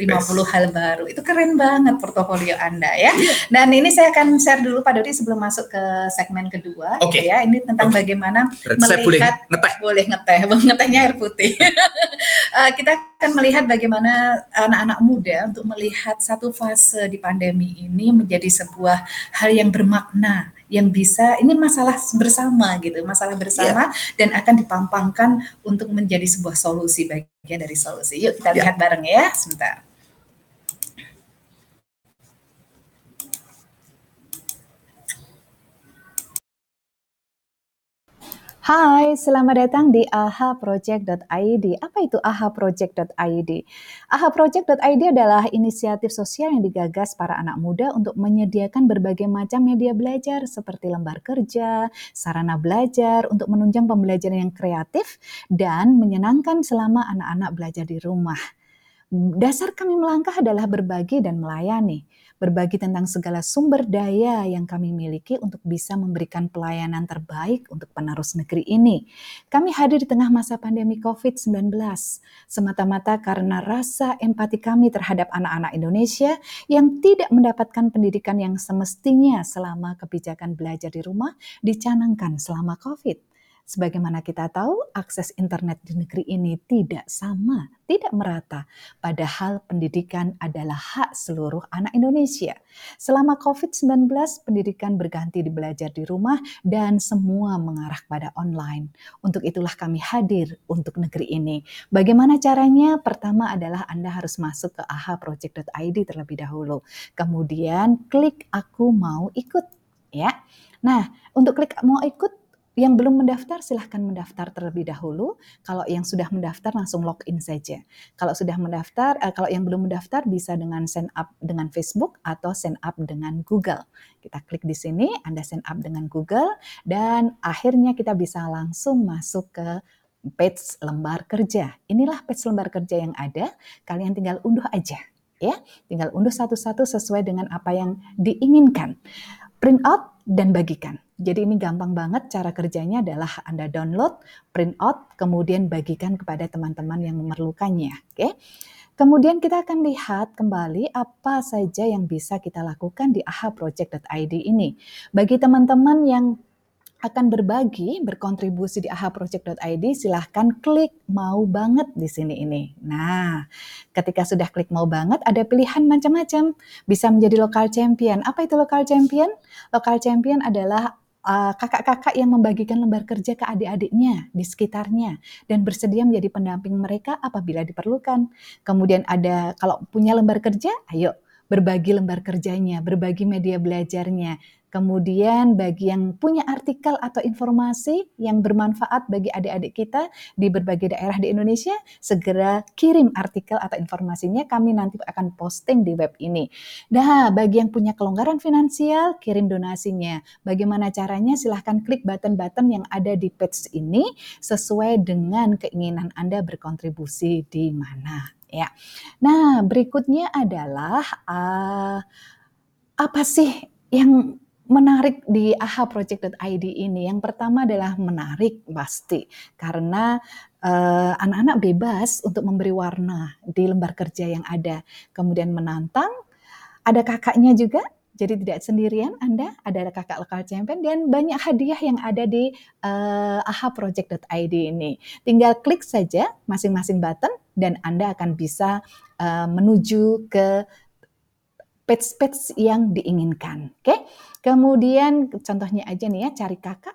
50 hal baru. Itu keren banget portofolio Anda ya. Dan ini saya akan share dulu Pak Dodi sebelum masuk ke segmen kedua Oke. gitu ya. Ini tentang Oke. bagaimana Berarti saya boleh melihat ngeteh boleh ngeteh, ngetehnya air putih. Eh, kita akan melihat bagaimana anak-anak muda untuk melihat satu fase di pandemi ini menjadi sebuah hal yang bermakna, yang bisa ini masalah bersama gitu, masalah bersama dan akan dipampangkan untuk menjadi sebuah solusi bagian dari solusi. Yuk kita Ya. lihat bareng ya, sebentar. Hai, selamat datang di ahaproject.id. Apa itu ahaproject.id? Ahaproject.id adalah inisiatif sosial yang digagas para anak muda untuk menyediakan berbagai macam media belajar seperti lembar kerja, sarana belajar untuk menunjang pembelajaran yang kreatif dan menyenangkan selama anak-anak belajar di rumah. Dasar kami melangkah adalah berbagi dan melayani. Berbagi tentang segala sumber daya yang kami miliki untuk bisa memberikan pelayanan terbaik untuk penerus negeri ini. Kami hadir di tengah masa pandemi COVID-19, semata-mata karena rasa empati kami terhadap anak-anak Indonesia yang tidak mendapatkan pendidikan yang semestinya selama kebijakan belajar di rumah dicanangkan selama COVID. Sebagaimana kita tahu, akses internet di negeri ini tidak sama, tidak merata. Padahal pendidikan adalah hak seluruh anak Indonesia. Selama COVID-19, pendidikan berganti di belajar di rumah dan semua mengarah pada online. Untuk itulah kami hadir untuk negeri ini. Bagaimana caranya? Pertama adalah Anda harus masuk ke ahaproject.id terlebih dahulu. Kemudian klik aku mau ikut ya. Nah, untuk klik mau ikut yang belum mendaftar silahkan mendaftar terlebih dahulu. Kalau yang sudah mendaftar langsung login saja. Kalau sudah mendaftar, eh, kalau yang belum mendaftar bisa dengan sign up dengan Facebook atau sign up dengan Google. Kita klik di sini, Anda sign up dengan Google dan akhirnya kita bisa langsung masuk ke page lembar kerja. Inilah page lembar kerja yang ada. Kalian tinggal unduh aja, ya. Tinggal unduh satu-satu sesuai dengan apa yang diinginkan. Print out dan bagikan. Jadi ini gampang banget cara kerjanya adalah Anda download, print out, kemudian bagikan kepada teman-teman yang memerlukannya. Oke. Kemudian kita akan lihat kembali apa saja yang bisa kita lakukan di ahaproject.id ini. Bagi teman-teman yang akan berbagi, berkontribusi di ahaproject.id, silahkan klik mau banget di sini ini. Nah, ketika sudah klik mau banget, ada pilihan macam-macam. Bisa menjadi lokal champion. Apa itu lokal champion? Lokal champion adalah uh, kakak-kakak yang membagikan lembar kerja ke adik-adiknya di sekitarnya dan bersedia menjadi pendamping mereka apabila diperlukan. Kemudian ada kalau punya lembar kerja, ayo berbagi lembar kerjanya, berbagi media belajarnya. Kemudian bagi yang punya artikel atau informasi yang bermanfaat bagi adik-adik kita di berbagai daerah di Indonesia, segera kirim artikel atau informasinya. Kami nanti akan posting di web ini. Nah, bagi yang punya kelonggaran finansial, kirim donasinya. Bagaimana caranya? Silahkan klik button-button yang ada di page ini sesuai dengan keinginan Anda berkontribusi di mana. Ya. Nah, berikutnya adalah uh, apa sih yang menarik di ahaproject.id ini? Yang pertama adalah menarik pasti karena uh, anak-anak bebas untuk memberi warna di lembar kerja yang ada. Kemudian menantang, ada kakaknya juga. Jadi tidak sendirian Anda, ada kakak lokal champion dan banyak hadiah yang ada di uh, ahaproject.id ini. Tinggal klik saja masing-masing button dan Anda akan bisa uh, menuju ke page-page yang diinginkan. Oke. Kemudian contohnya aja nih ya, cari kakak.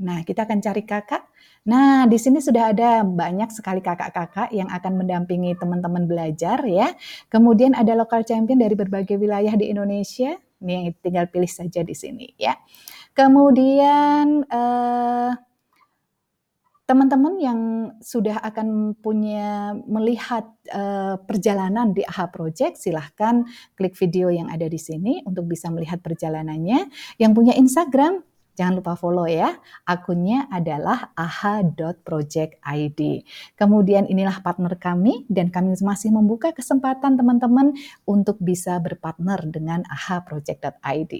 Nah, kita akan cari kakak. Nah, di sini sudah ada banyak sekali kakak-kakak yang akan mendampingi teman-teman belajar ya. Kemudian ada local champion dari berbagai wilayah di Indonesia. Ini yang tinggal pilih saja di sini ya. Kemudian eh, teman-teman yang sudah akan punya melihat uh, perjalanan di AHA Project, silahkan klik video yang ada di sini untuk bisa melihat perjalanannya. Yang punya Instagram, jangan lupa follow ya. Akunnya adalah aha.project.id. Kemudian inilah partner kami dan kami masih membuka kesempatan teman-teman untuk bisa berpartner dengan aha.project.id.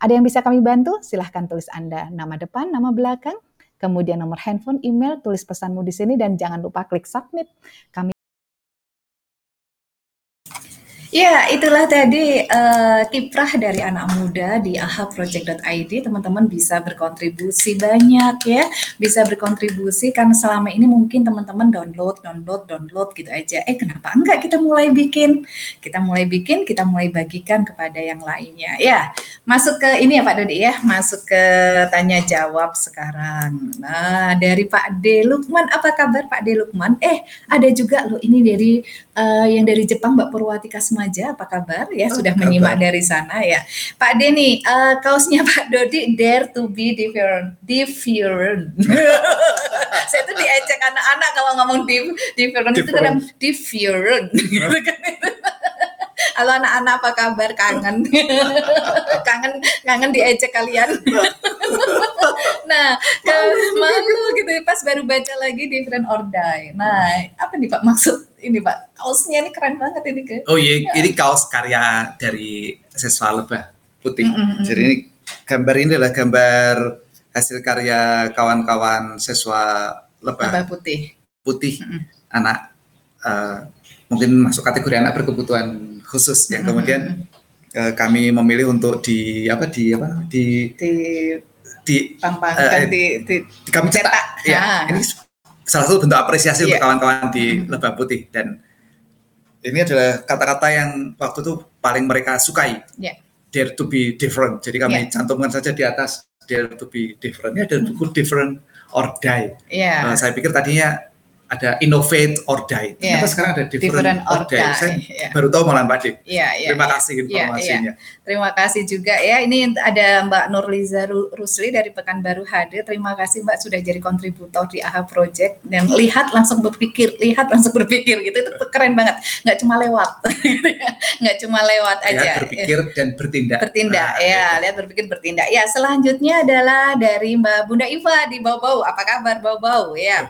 Ada yang bisa kami bantu? Silahkan tulis Anda nama depan, nama belakang, kemudian nomor handphone, email, tulis pesanmu di sini dan jangan lupa klik submit. Kami Ya, itulah tadi uh, kiprah dari anak muda di ahaproject.id. Teman-teman bisa berkontribusi banyak ya, bisa berkontribusi karena selama ini mungkin teman-teman download, download, download gitu aja. Eh, kenapa enggak kita mulai bikin? Kita mulai bikin, kita mulai bagikan kepada yang lainnya. Ya, masuk ke ini ya Pak Dodi ya, masuk ke tanya jawab sekarang. Nah, dari Pak D Lukman, apa kabar Pak D Lukman? Eh, ada juga loh ini dari uh, yang dari Jepang Mbak Purwati Kasma Maja, apa kabar? Ya, oh, sudah kabar. menyimak dari sana ya. Pak Denny, uh, kaosnya Pak Dodi dare to be different. Different. Saya tuh diajak anak-anak kalau ngomong different, different. itu kadang different. Halo anak-anak apa kabar? Kangen. kangen kangen diajak kalian. nah, malu gitu pas baru baca lagi different or die. Nah, apa nih Pak maksud ini Pak? Kaosnya ini keren banget ini ke. Oh iya, ya. ini kaos karya dari siswa lebah putih. Mm -hmm. Jadi ini gambar ini adalah gambar hasil karya kawan-kawan siswa lebah, lebah putih. Putih. Mm -hmm. Anak uh, mungkin masuk kategori anak berkebutuhan khusus yang kemudian uh, kami memilih untuk di apa di apa di di di uh, di, di, di kami cetak, cetak. ya ah. ini salah satu bentuk apresiasi yeah. untuk kawan-kawan di hmm. Lebah Putih dan ini adalah kata-kata yang waktu itu paling mereka sukai yeah. dare to be different jadi kami yeah. cantumkan saja di atas dare to be different ini ada buku different or die yeah. uh, saya pikir tadinya ada innovate or die. Ternyata yeah. sekarang ada different, different or, or die. die. Saya yeah. baru tahu malah Mbak Dik. Yeah, yeah, Terima yeah. kasih informasinya. Yeah, yeah. Terima kasih juga ya. Ini ada Mbak Nurliza Rusli dari Pekanbaru hadir. Terima kasih Mbak sudah jadi kontributor di AHA Project dan lihat langsung berpikir, lihat langsung berpikir gitu. Itu keren banget. Nggak cuma lewat. Nggak cuma lewat aja. Lihat berpikir dan bertindak. Bertindak nah, ya, itu. lihat berpikir bertindak. Ya, selanjutnya adalah dari Mbak Bunda Iva di Bau-Bau. Apa kabar Bau-Bau ya?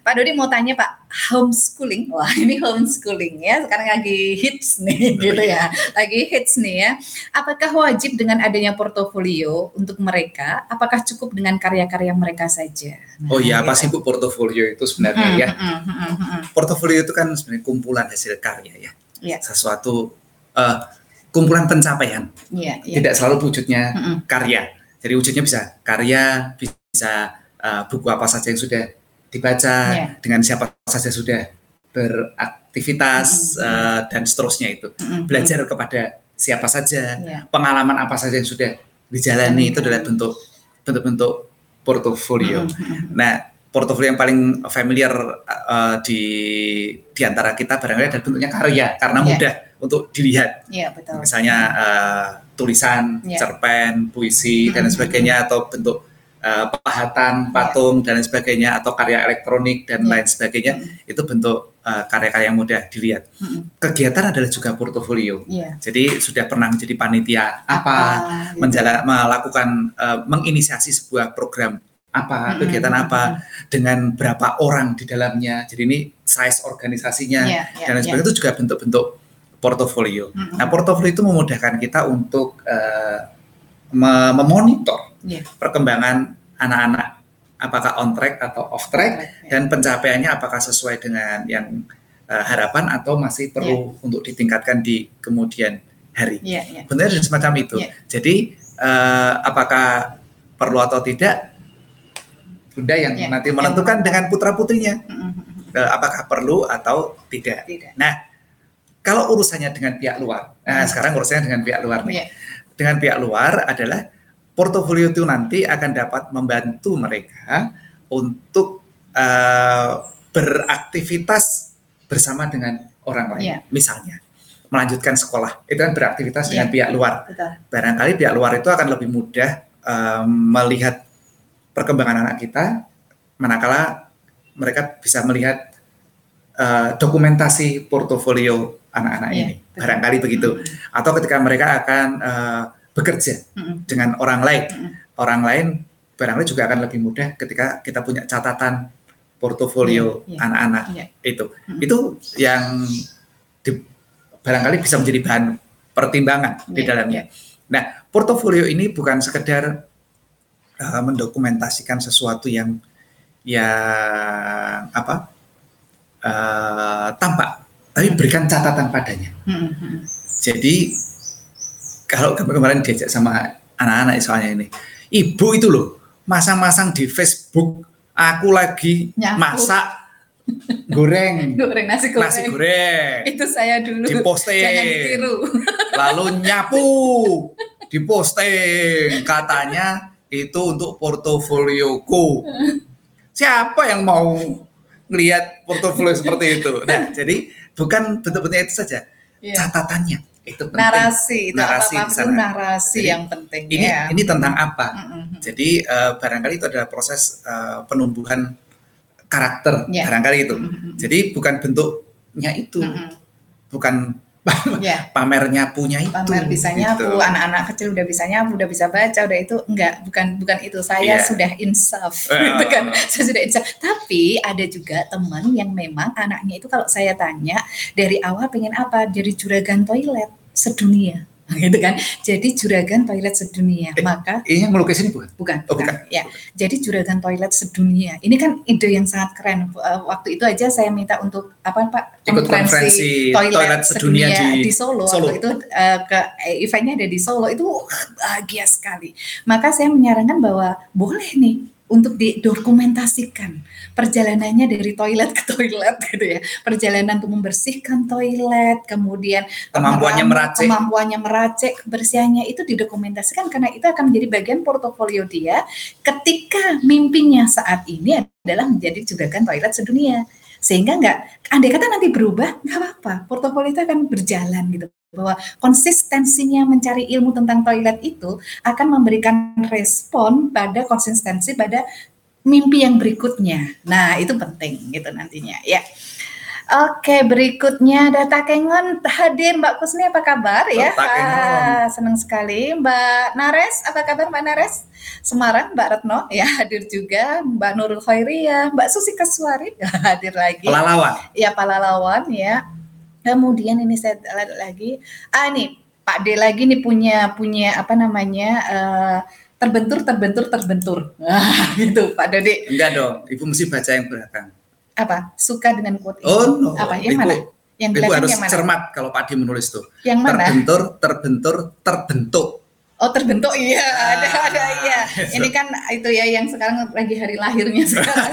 Pak Dodi mau tanya Pak, homeschooling, wah ini homeschooling ya, sekarang lagi hits nih gitu ya, lagi hits nih ya. Apakah wajib dengan adanya portofolio untuk mereka? Apakah cukup dengan karya-karya mereka saja? Nah, oh iya, apa sih Bu portofolio itu sebenarnya hmm, ya? Hmm, hmm, hmm, hmm. Portofolio itu kan sebenarnya kumpulan hasil karya ya, yeah. sesuatu uh, kumpulan pencapaian, yeah, yeah. tidak selalu wujudnya hmm, karya. Jadi wujudnya bisa karya, bisa uh, buku apa saja yang sudah dibaca yeah. dengan siapa saja sudah beraktivitas mm -hmm. uh, dan seterusnya itu mm -hmm. belajar kepada siapa saja yeah. pengalaman apa saja yang sudah dijalani mm -hmm. itu adalah bentuk bentuk-bentuk portofolio. Mm -hmm. Nah, portofolio yang paling familiar uh, di di antara kita barangkali adalah bentuknya karya karena yeah. mudah untuk dilihat. Yeah, betul. Misalnya uh, tulisan, yeah. cerpen, puisi mm -hmm. dan sebagainya atau bentuk uh, pahatan, patung dan lain sebagainya atau karya elektronik dan yeah. lain sebagainya itu bentuk uh, karya-karya yang mudah dilihat. Kegiatan adalah juga portofolio. Yeah. Jadi sudah pernah menjadi panitia apa, apa menjala, melakukan uh, menginisiasi sebuah program apa, kegiatan apa dengan berapa orang di dalamnya. Jadi ini size organisasinya yeah, yeah, dan lain sebagainya yeah. itu juga bentuk-bentuk portofolio. Mm. Nah, portofolio itu memudahkan kita untuk uh, memonitor yeah. perkembangan anak-anak apakah on track atau off track yeah. dan pencapaiannya apakah sesuai dengan yang uh, harapan atau masih perlu yeah. untuk ditingkatkan di kemudian hari. Yeah, yeah. Benar semacam itu. Yeah. Jadi uh, apakah perlu atau tidak Bunda yang yeah. nanti menentukan yeah. dengan putra putrinya mm-hmm. uh, apakah perlu atau tidak. tidak. Nah, kalau urusannya dengan pihak luar, nah mm. sekarang urusannya dengan pihak luar nih. Yeah dengan pihak luar adalah portofolio itu nanti akan dapat membantu mereka untuk uh, beraktivitas bersama dengan orang lain. Yeah. Misalnya melanjutkan sekolah, itu kan beraktivitas yeah. dengan pihak luar. Betul. Barangkali pihak luar itu akan lebih mudah uh, melihat perkembangan anak kita, manakala mereka bisa melihat uh, dokumentasi portofolio anak-anak yeah, ini. Betul. Barangkali begitu. Atau ketika mereka akan uh, bekerja mm-hmm. dengan orang lain. Mm-hmm. Orang lain barangkali juga akan lebih mudah ketika kita punya catatan portofolio yeah, yeah. anak-anak yeah. itu. Mm-hmm. Itu yang di, barangkali bisa menjadi bahan pertimbangan yeah, di dalamnya. Yeah. Nah, portofolio ini bukan sekedar uh, mendokumentasikan sesuatu yang yang apa uh, tampak, tapi berikan catatan padanya. Mm-hmm. Jadi kalau kemarin diajak sama anak-anak soalnya ini, ibu itu loh masang-masang di Facebook, aku lagi Nyaku. masak goreng, goreng nasi goreng. Nasi goreng. Itu saya dulu. Di posting. Jangan ditiru. Lalu nyapu, di posting katanya itu untuk portofolioku. Siapa yang mau ngelihat portofolio seperti itu? Nah, jadi bukan bentuk-bentuknya itu saja, yeah. catatannya itu penting. narasi itu narasi apa pun narasi Jadi, yang penting ini ya. ini tentang apa mm-hmm. Jadi uh, barangkali itu adalah proses uh, penumbuhan karakter yeah. barangkali itu mm-hmm. Jadi bukan bentuknya itu mm-hmm. bukan yeah. pamernya punya itu pamer bisa nyapu gitu. anak-anak kecil udah bisa nyapu udah bisa baca udah itu enggak bukan bukan itu saya yeah. sudah insaf uh. gitu kan saya sudah insaf tapi ada juga teman yang memang anaknya itu kalau saya tanya dari awal pengen apa jadi juragan toilet sedunia gitu kan. Jadi juragan toilet sedunia. Eh, Maka ini yang melukis ini bukan? Bukan, oh, bukan. Ya. Jadi juragan toilet sedunia. Ini kan ide yang sangat keren. Eh, waktu itu aja saya minta untuk apa Pak? Ikut konferensi, konferensi toilet, toilet sedunia, sedunia di, di Solo. Solo. Waktu itu uh, ke eventnya ada di Solo. Itu bahagia sekali. Maka saya menyarankan bahwa boleh nih untuk didokumentasikan. Perjalanannya dari toilet ke toilet gitu ya. Perjalanan untuk membersihkan toilet kemudian kemampuannya meracik. kemampuannya meracik kebersihannya itu didokumentasikan karena itu akan menjadi bagian portofolio dia ketika mimpinya saat ini adalah menjadi juragan toilet sedunia. Sehingga nggak andai kata nanti berubah nggak apa-apa. Portofolio itu akan berjalan gitu bahwa konsistensinya mencari ilmu tentang toilet itu akan memberikan respon pada konsistensi pada mimpi yang berikutnya. Nah, itu penting gitu nantinya ya. Oke, berikutnya Data Kengon hadir Mbak Kusni apa kabar ya? Ah, senang sekali Mbak Nares, apa kabar Mbak Nares? Semarang Mbak Retno ya hadir juga, Mbak Nurul Khairia, Mbak Susi Kaswari hadir lagi. Palalawan. Ya, Palalawan ya. Kemudian ini saya lihat lagi, ah nih Pak D lagi nih punya punya apa namanya uh, terbentur terbentur terbentur. Ah, gitu Pak Dodi. Enggak dong, Ibu mesti baca yang belakang. Apa? Suka dengan quote itu? Oh, no. Apa? Yang Ibu, mana? Yang Ibu harus yang mana? cermat kalau Pak D menulis tuh. Yang mana? Terbentur, terbentur, terbentuk. Oh terbentuk iya ah, ada ada iya. Ini kan itu ya yang sekarang lagi hari lahirnya sekarang.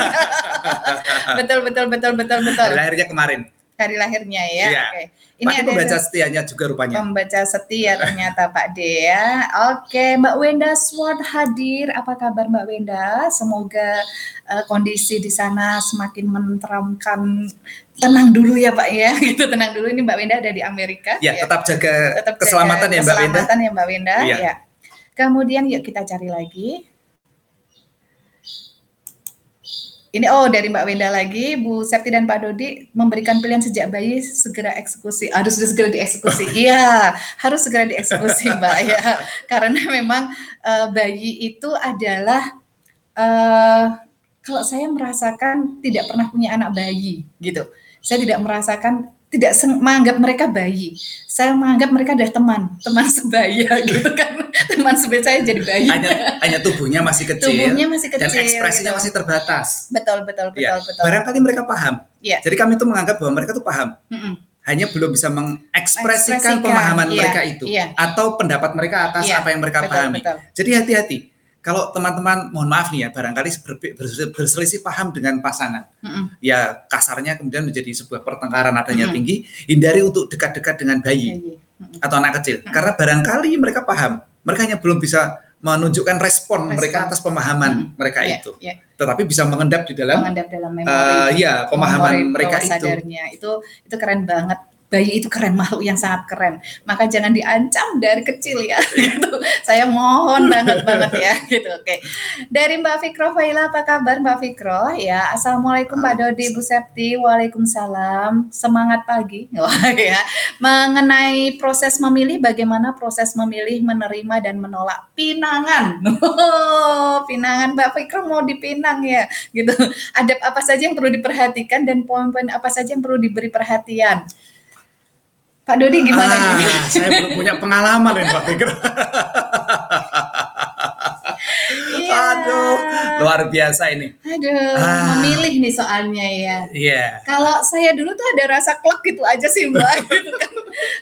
betul betul betul betul betul. Hari lahirnya kemarin hari lahirnya ya. Iya. Oke. Ini Pak ada pembaca setianya juga rupanya. Pembaca setia ternyata Pak D ya. Oke, Mbak Wenda Sword hadir. Apa kabar Mbak Wenda? Semoga uh, kondisi di sana semakin menteramkan. Tenang dulu ya Pak ya. Gitu tenang dulu ini Mbak Wenda ada di Amerika. Ya, ya. tetap jaga tetap keselamatan jaga ya Mbak Wenda. Keselamatan ya Mbak Wenda. Iya. Ya. Kemudian yuk kita cari lagi. Ini oh dari Mbak Wenda lagi, Bu Septi dan Pak Dodi memberikan pilihan sejak bayi segera eksekusi. Harus segera dieksekusi. Iya, harus segera dieksekusi Mbak ya. Karena memang uh, bayi itu adalah uh, kalau saya merasakan tidak pernah punya anak bayi gitu. Saya tidak merasakan tidak menganggap mereka bayi. Saya menganggap mereka adalah teman, teman sebaya gitu kan. Teman sebaya saya jadi bayi. Hanya, hanya tubuhnya masih kecil. Tubuhnya masih kecil. Dan ekspresinya gitu. masih terbatas. Betul, betul, betul, ya. betul. Barangkali mereka paham. Ya. Jadi kami itu menganggap bahwa mereka itu paham. Mm -mm. Hanya belum bisa mengekspresikan pemahaman ya. mereka itu ya. atau pendapat mereka atas ya. apa yang mereka betul, pahami. Betul. Jadi hati-hati kalau teman-teman mohon maaf nih ya barangkali berselisih paham dengan pasangan mm -hmm. ya kasarnya kemudian menjadi sebuah pertengkaran adanya mm -hmm. tinggi hindari untuk dekat-dekat dengan bayi mm -hmm. atau anak kecil mm karena barangkali mereka paham mereka hanya belum bisa menunjukkan respon, respon. mereka atas pemahaman hmm. mereka yeah, itu. Yeah. Tetapi bisa mengendap di dalam mengendap dalam memori. Uh, ya, pemahaman memori mereka itu. Sadarnya. Itu itu keren banget bayi itu keren makhluk yang sangat keren. Maka jangan diancam dari kecil ya gitu. Saya mohon banget banget ya gitu oke. Dari Mbak Fikro Faila apa kabar Mbak Fikro? Ya Assalamualaikum Pak Dodi Bu Septi Waalaikumsalam. Semangat pagi. Wah ya. Mengenai proses memilih bagaimana proses memilih menerima dan menolak pinangan. Oh, pinangan Mbak Fikro mau dipinang ya gitu. Ada apa saja yang perlu diperhatikan dan poin-poin apa saja yang perlu diberi perhatian Pak Dodi gimana? Ah, saya belum punya pengalaman ya Pak Fikro. yeah. Aduh, luar biasa ini. Aduh, ah. memilih nih soalnya ya. Iya. Yeah. Kalau saya dulu tuh ada rasa klek gitu aja sih Mbak. gitu kan.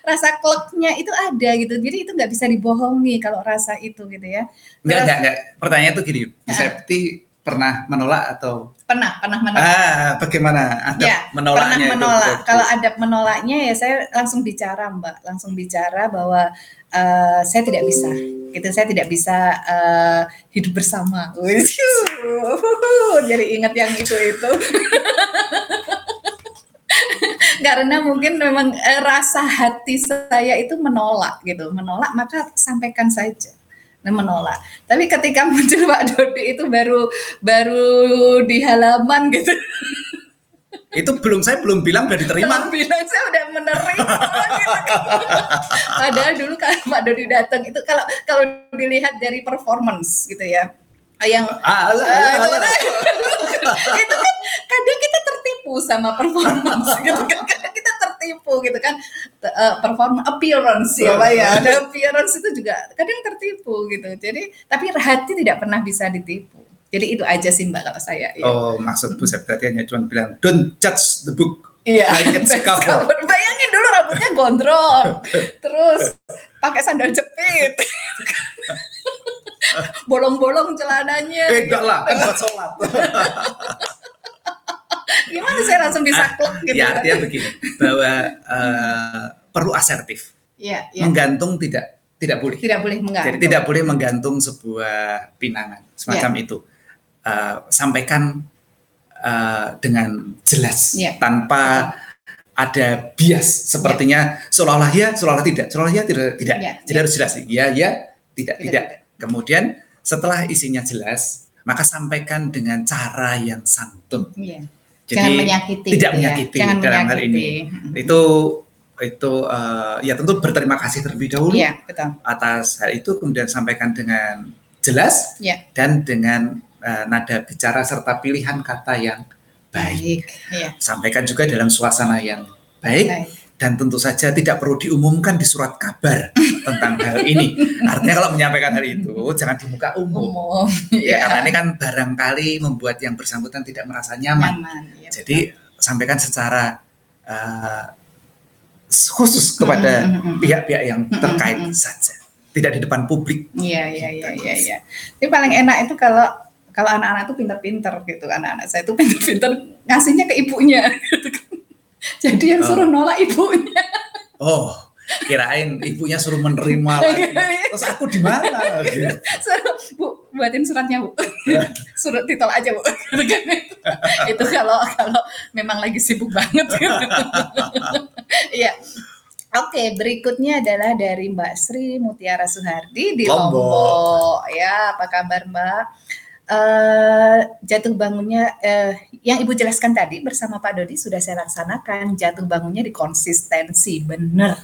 Rasa kleknya itu ada gitu. Jadi itu nggak bisa dibohongi kalau rasa itu gitu ya. Enggak, enggak, enggak. Pertanyaan tuh gini, Safety pernah menolak atau? Pernah pernah menolak. Ah bagaimana adab ya, menolaknya pernah menolak. Itu, kalau adab menolaknya ya saya langsung bicara mbak. Langsung bicara bahwa uh, saya tidak bisa. Gitu saya tidak bisa uh, hidup bersama. Jadi ingat yang itu itu. Karena mungkin memang eh, rasa hati saya itu menolak gitu. Menolak maka sampaikan saja menolak. Tapi ketika muncul Pak Dodi itu baru baru di halaman gitu. Itu belum saya belum bilang udah diterima. Belum bilang saya udah menerima. gitu. Padahal dulu kan Pak Dodi datang itu kalau kalau dilihat dari performance gitu ya yang ah, alah, alah, alah. itu kan kadang kita tertipu sama performance gitu kan tertipu gitu kan uh, perform appearance ya pak ya. Ada appearance itu juga kadang tertipu gitu. Jadi tapi hati tidak pernah bisa ditipu. Jadi itu aja sih mbak kalau saya ya. oh maksud Bu Septi hanya cuma bilang don't judge the book. Iya, cover. Bayangin dulu rambutnya gondrong, terus pakai sandal jepit. Bolong-bolong celananya. Eh, enggak lah, kan buat sholat. Gimana saya langsung bisa ah, klub gitu? Ya, artinya begini, bahwa uh, perlu asertif. Iya, ya. Menggantung tidak tidak boleh. Tidak boleh menggantung. Jadi tidak boleh menggantung sebuah pinangan semacam ya. itu. Uh, sampaikan uh, dengan jelas ya. tanpa ada bias sepertinya ya. seolah-olah ya, seolah-olah tidak, seolah-olah ya tidak, tidak. Ya, Jadi ya. harus jelas. Ya, ya, tidak, tidak. tidak. Kemudian setelah isinya jelas, maka sampaikan dengan cara yang santun. Iya. Jadi jangan menyakiti. Tidak gitu ya. menyakiti jangan dalam menyakiti. hal ini. Itu itu uh, ya tentu berterima kasih terlebih dahulu ya, betul. atas hal itu kemudian sampaikan dengan jelas ya. dan dengan uh, nada bicara serta pilihan kata yang baik. baik ya. Sampaikan juga dalam suasana yang baik. baik dan tentu saja tidak perlu diumumkan di surat kabar tentang hal ini. Artinya kalau menyampaikan hal itu jangan di muka umum. umum ya, ya, karena ini kan barangkali membuat yang bersangkutan tidak merasa nyaman. nyaman ya, Jadi betul. sampaikan secara uh, khusus kepada pihak-pihak yang terkait saja, tidak di depan publik. Iya iya iya iya. Ya. Ini paling enak itu kalau kalau anak-anak itu pinter-pinter gitu, anak-anak saya itu pinter-pinter ngasihnya ke ibunya. Gitu. Jadi yang suruh oh. nolak ibunya. Oh, kirain ibunya suruh menerima lagi. Terus aku di mana? Suruh, Bu, buatin suratnya, Bu. Surat titol aja, Bu. Itu kalau kalau memang lagi sibuk banget. Iya. Oke, berikutnya adalah dari Mbak Sri Mutiara Suhardi di Lombok. Lombok. Ya, apa kabar Mbak? Uh, jatuh bangunnya uh, yang Ibu jelaskan tadi bersama Pak Dodi sudah saya laksanakan jatuh bangunnya di konsistensi benar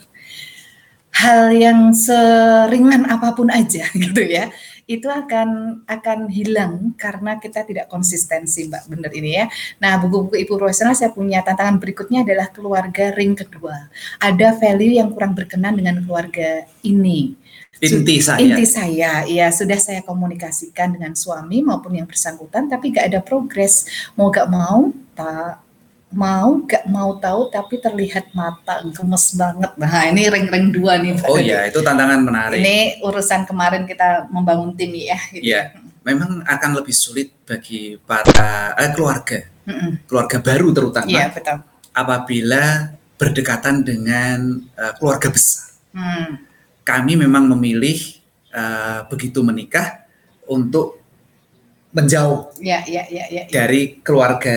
hal yang seringan apa pun aja gitu ya itu akan akan hilang karena kita tidak konsistensi Mbak benar ini ya. Nah buku-buku Ibu profesional saya punya tantangan berikutnya adalah keluarga ring kedua. Ada value yang kurang berkenan dengan keluarga ini inti saya. inti saya ya sudah saya komunikasikan dengan suami maupun yang bersangkutan tapi gak ada progres. Mau gak mau tak mau gak mau tahu tapi terlihat mata gemes banget. Nah ini ring-ring dua nih oh iya itu tantangan menarik. Ini urusan kemarin kita membangun tim ya gitu. iya memang akan lebih sulit bagi para eh, keluarga. Mm -mm. keluarga baru terutama iya betul. apabila berdekatan dengan uh, keluarga besar. Hmm kami memang memilih uh, begitu menikah untuk menjauh ya, ya, ya, ya, ya. dari keluarga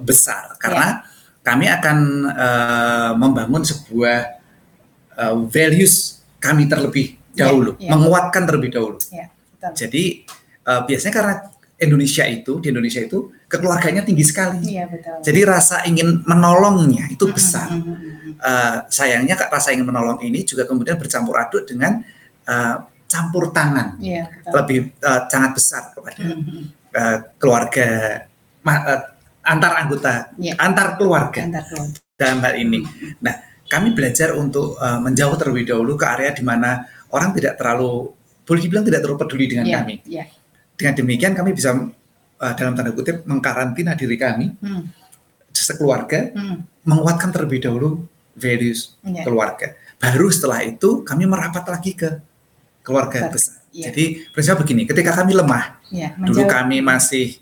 besar karena ya. kami akan uh, membangun sebuah uh, values kami terlebih ya, dahulu, ya, ya. menguatkan terlebih dahulu. Ya, Jadi uh, biasanya karena Indonesia itu di Indonesia itu kekeluarganya tinggi sekali. Ya, betul. Jadi rasa ingin menolongnya itu besar. Uh, sayangnya rasa ingin menolong ini juga kemudian bercampur aduk dengan uh, campur tangan ya, lebih uh, sangat besar kepada uh, keluarga uh, antar anggota ya. antar keluarga antar keluarga dalam hal ini. Nah, kami belajar untuk uh, menjauh terlebih dahulu ke area di mana orang tidak terlalu boleh dibilang tidak terlalu peduli dengan ya, kami. Ya. Dengan demikian kami bisa uh, dalam tanda kutip mengkarantina diri kami hmm. sekeluarga, hmm. menguatkan terlebih dahulu values ya. keluarga. Baru setelah itu kami merapat lagi ke keluarga besar. Ya. Jadi prinsipnya begini, ketika kami lemah, ya, dulu kami masih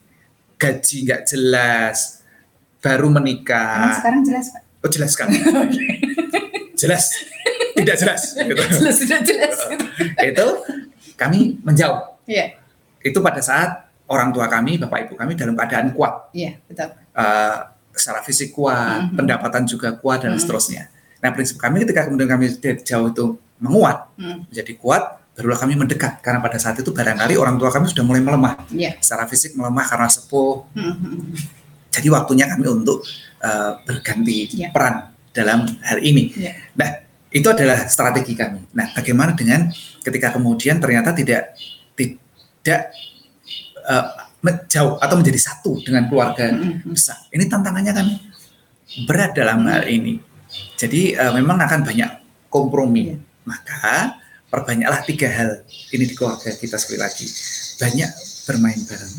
gaji nggak jelas, baru menikah. Nah, sekarang jelas pak? Oh jelas kan? jelas, tidak jelas. Gitu. Jelas tidak jelas. itu kami menjauh. Iya. Itu pada saat orang tua kami, bapak ibu kami dalam keadaan kuat. Iya betul. Uh, secara fisik kuat, mm -hmm. pendapatan juga kuat dan mm -hmm. seterusnya. Nah prinsip kami ketika kemudian kami jauh itu menguat, mm. menjadi kuat, barulah kami mendekat karena pada saat itu barangkali orang tua kami sudah mulai melemah yeah. secara fisik melemah karena sepuh mm-hmm. jadi waktunya kami untuk uh, berganti yeah. peran dalam hal ini yeah. nah itu adalah strategi kami nah bagaimana dengan ketika kemudian ternyata tidak tidak uh, jauh atau menjadi satu dengan keluarga besar. Ini tantangannya kan berat dalam hal ini. Jadi uh, memang akan banyak kompromi. Yeah. maka perbanyaklah tiga hal ini di keluarga kita sekali lagi. Banyak bermain bareng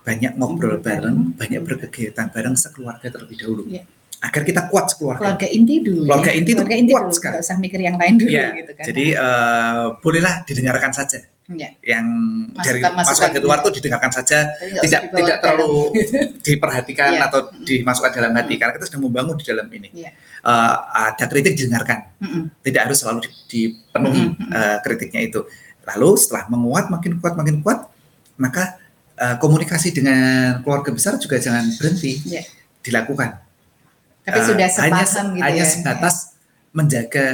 banyak ngobrol bareng banyak berkegiatan bareng sekeluarga terlebih dahulu. Ya. Agar kita kuat sekeluarga keluarga inti dulu keluarga ya. inti keluarga itu inti kuat dulu, sekali usah mikir yang lain dulu ya. gitu kan jadi uh, bolehlah didengarkan saja ya. yang masukan, dari masukan ke luar tuh didengarkan saja tidak tidak terlalu diperhatikan ya. atau dimasukkan dalam hati karena kita sedang membangun di dalam ini ya. uh, ada kritik didengarkan mm -mm. tidak harus selalu dipenuhi mm -mm. uh, kritiknya itu lalu setelah menguat makin kuat makin kuat maka uh, komunikasi dengan keluarga besar juga jangan berhenti ya. dilakukan tapi uh, sudah sepaham hanya, gitu hanya ya. sebatas menjaga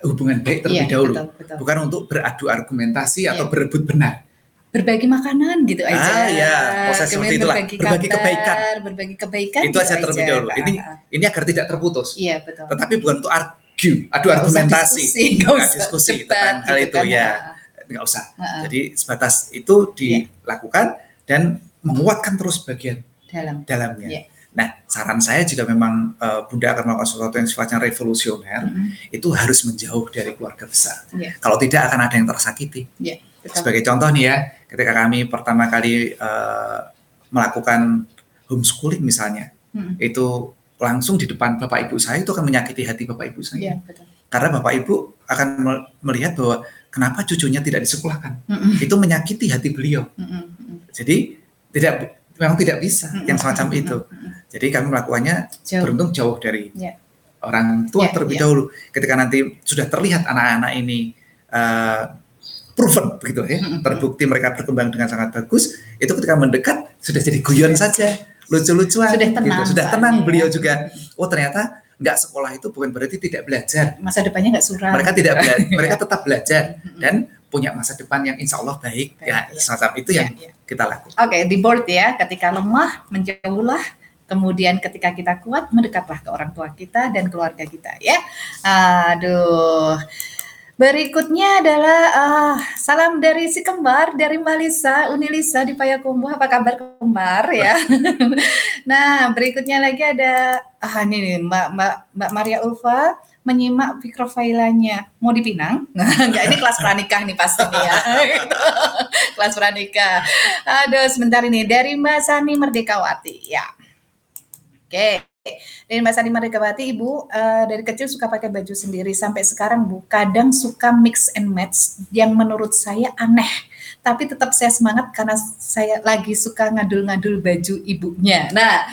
hubungan baik terlebih Iya, dahulu, betul, betul. bukan untuk beradu argumentasi Iya. atau berebut benar. berbagi makanan gitu aja. Ah, ya, proses seperti Kemudian itulah. Berbagi, Berbagi kabar, kebaikan. Berbagi kebaikan. Itu gitu aja terlebih aja. dahulu. Ini Ah, ah. ini agar tidak terputus. Iya betul. Tetapi bukan untuk argue, adu Nggak usah argumentasi, diskusi, nggak usah diskusi debat tentang hal gitu itu kan, ya, ah. nggak usah. Ah, ah. Jadi sebatas itu dilakukan dan menguatkan terus bagian Dalam. dalamnya. Iya. Nah, saran saya jika memang uh, Bunda akan melakukan sesuatu yang sifatnya revolusioner, Mm-mm. itu harus menjauh dari keluarga besar. Iya. Kalau tidak akan ada yang tersakiti. Iya. Betul. Sebagai contoh nih ya, ketika kami pertama kali uh, melakukan homeschooling misalnya, Mm-mm. itu langsung di depan bapak ibu saya itu akan menyakiti hati bapak ibu saya. Iya betul. Karena bapak ibu akan me- melihat bahwa kenapa cucunya tidak disekolahkan. Mm-mm. Itu menyakiti hati beliau. Mm-mm. Mm-mm. Jadi tidak memang tidak bisa Mm-mm. yang semacam itu. Mm-mm. Jadi kami melakukannya Jauh. beruntung jauh dari Iya. orang tua Iya, terlebih iya. dahulu. Ketika nanti sudah terlihat anak-anak ini uh, proven begitu ya, Mm-mm. terbukti mereka berkembang dengan sangat bagus, itu ketika mendekat sudah jadi guyon saja, lucu-lucuan, Sudah tenang gitu. sudah tenang ya. beliau juga. Oh ternyata nggak sekolah itu bukan berarti tidak belajar. Masa depannya nggak suram. Mereka tidak belajar, mereka tetap belajar dan punya masa depan yang insya Allah baik. Baik, ya, iya. semacam itu Iya, yang iya. kita lakukan. Oke, di board ya. Ketika lemah, menjauhlah. Kemudian ketika kita kuat, mendekatlah ke orang tua kita dan keluarga kita ya. Aduh. Berikutnya adalah ah, salam dari si kembar dari Mbak Lisa, Unilisa di Payakumbuh. Apa kabar kembar ya? nah, berikutnya lagi ada ah ini nih Mbak Mbak Mbak Maria Ulfa menyimak mikrofailanya. Mau dipinang enggak ini kelas pranikah nih pasti nih ya. Kelas pranikah. Aduh sebentar ini. Dari Mbak Sani Merdekawati. Ya. Oke. Dari Mbak Sani Merdekawati Ibu eh, dari kecil suka pakai baju sendiri. Sampai sekarang Bu kadang suka mix and match. Yang menurut saya aneh. Tapi tetap saya semangat karena saya lagi suka ngadul-ngadul baju ibunya. Nah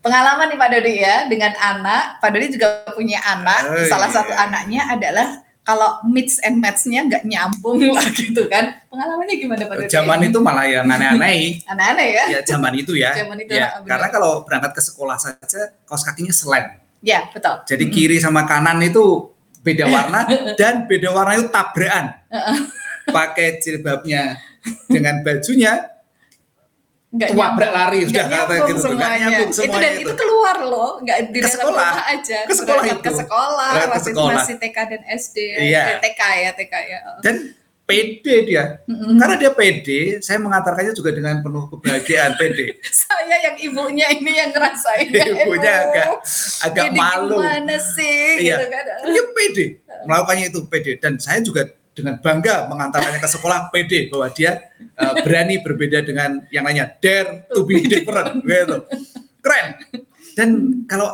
pengalaman nih Pak Dodi ya dengan anak. Pak Dodi juga punya anak. Oh, Salah iya. satu anaknya adalah kalau mix and match-nya nggak nyambung lah gitu kan. Pengalamannya gimana Pak Dodi? Zaman itu malah yang aneh-aneh. Aneh-aneh ya? Ya zaman itu ya. Zaman itu, ya, karena kalau berangkat ke sekolah saja kaos kakinya slam. Ya, betul. Jadi kiri sama kanan itu beda warna dan beda warna itu tabrakan. Pakai jilbabnya dengan bajunya Nggak nyambung. lari Nggak sudah kata nyambung gitu semuanya. nyambung itu semuanya dan itu. itu keluar loh, nggak di Ke sekolah. rumah aja. Ke sekolah Berangkat Ke itu. sekolah, Berangkat ke waktu itu sekolah. masih TK dan SD. Iya. Eh, TK ya, TK ya. Dan pede dia. Mm-mm. Karena dia pede, saya mengantarkannya juga dengan penuh kebahagiaan pede. Saya yang ibunya ini yang ngerasain. Ibunya agak agak Ini malu. Gimana sih? Iya. Gitu kan. Dia pede melakukannya itu pede dan saya juga dengan bangga mengantarkannya ke sekolah pede bahwa dia uh, berani berbeda dengan yang lainnya dare to be different gitu keren dan kalau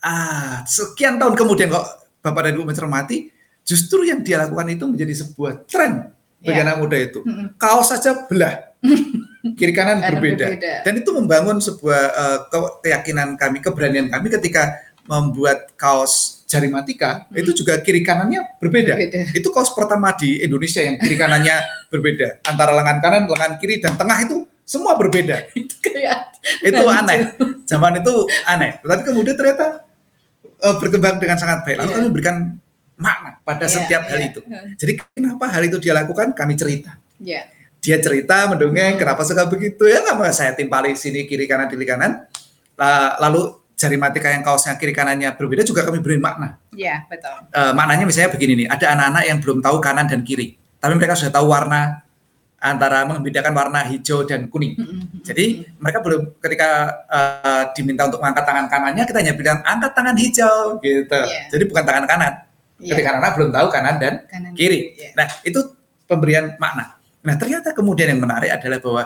ah sekian tahun kemudian kok bapak dan ibu mencermati justru yang dia lakukan itu menjadi sebuah tren bagi Iya. anak muda itu kaos saja belah kiri kanan berbeda. berbeda. dan itu membangun sebuah uh, ke- keyakinan kami keberanian kami ketika membuat kaos jarimatika itu juga kiri kanannya berbeda. Berbeda. itu kaos pertama di Indonesia yang kiri kanannya berbeda. Antara lengan kanan lengan kiri dan tengah itu semua berbeda. Itu kayak itu aneh. Zaman itu aneh. Tapi kemudian ternyata uh, berkembang dengan sangat baik. Lalu Iya. kami berikan makna pada Iya, setiap hal iya. itu. Jadi kenapa hal itu dia lakukan? Kami cerita. Ya. dia cerita mendongeng kenapa suka begitu? Ya nggak saya timpali sini kiri kanan kiri kanan. La- lalu jari matika yang kaosnya kiri kanannya berbeda juga kami beri makna Ya, betul. Eh, maknanya misalnya begini nih ada anak-anak yang belum tahu kanan dan kiri tapi mereka sudah tahu warna antara membedakan warna hijau dan kuning Mm-mm. jadi mereka belum ketika eh, diminta untuk mengangkat tangan kanannya kita hanya bilang angkat tangan hijau gitu Iya. jadi bukan tangan kanan Iya. ketika anak belum tahu kanan dan Kanan kiri. Iya. Nah, itu pemberian makna. Nah, ternyata kemudian yang menarik adalah bahwa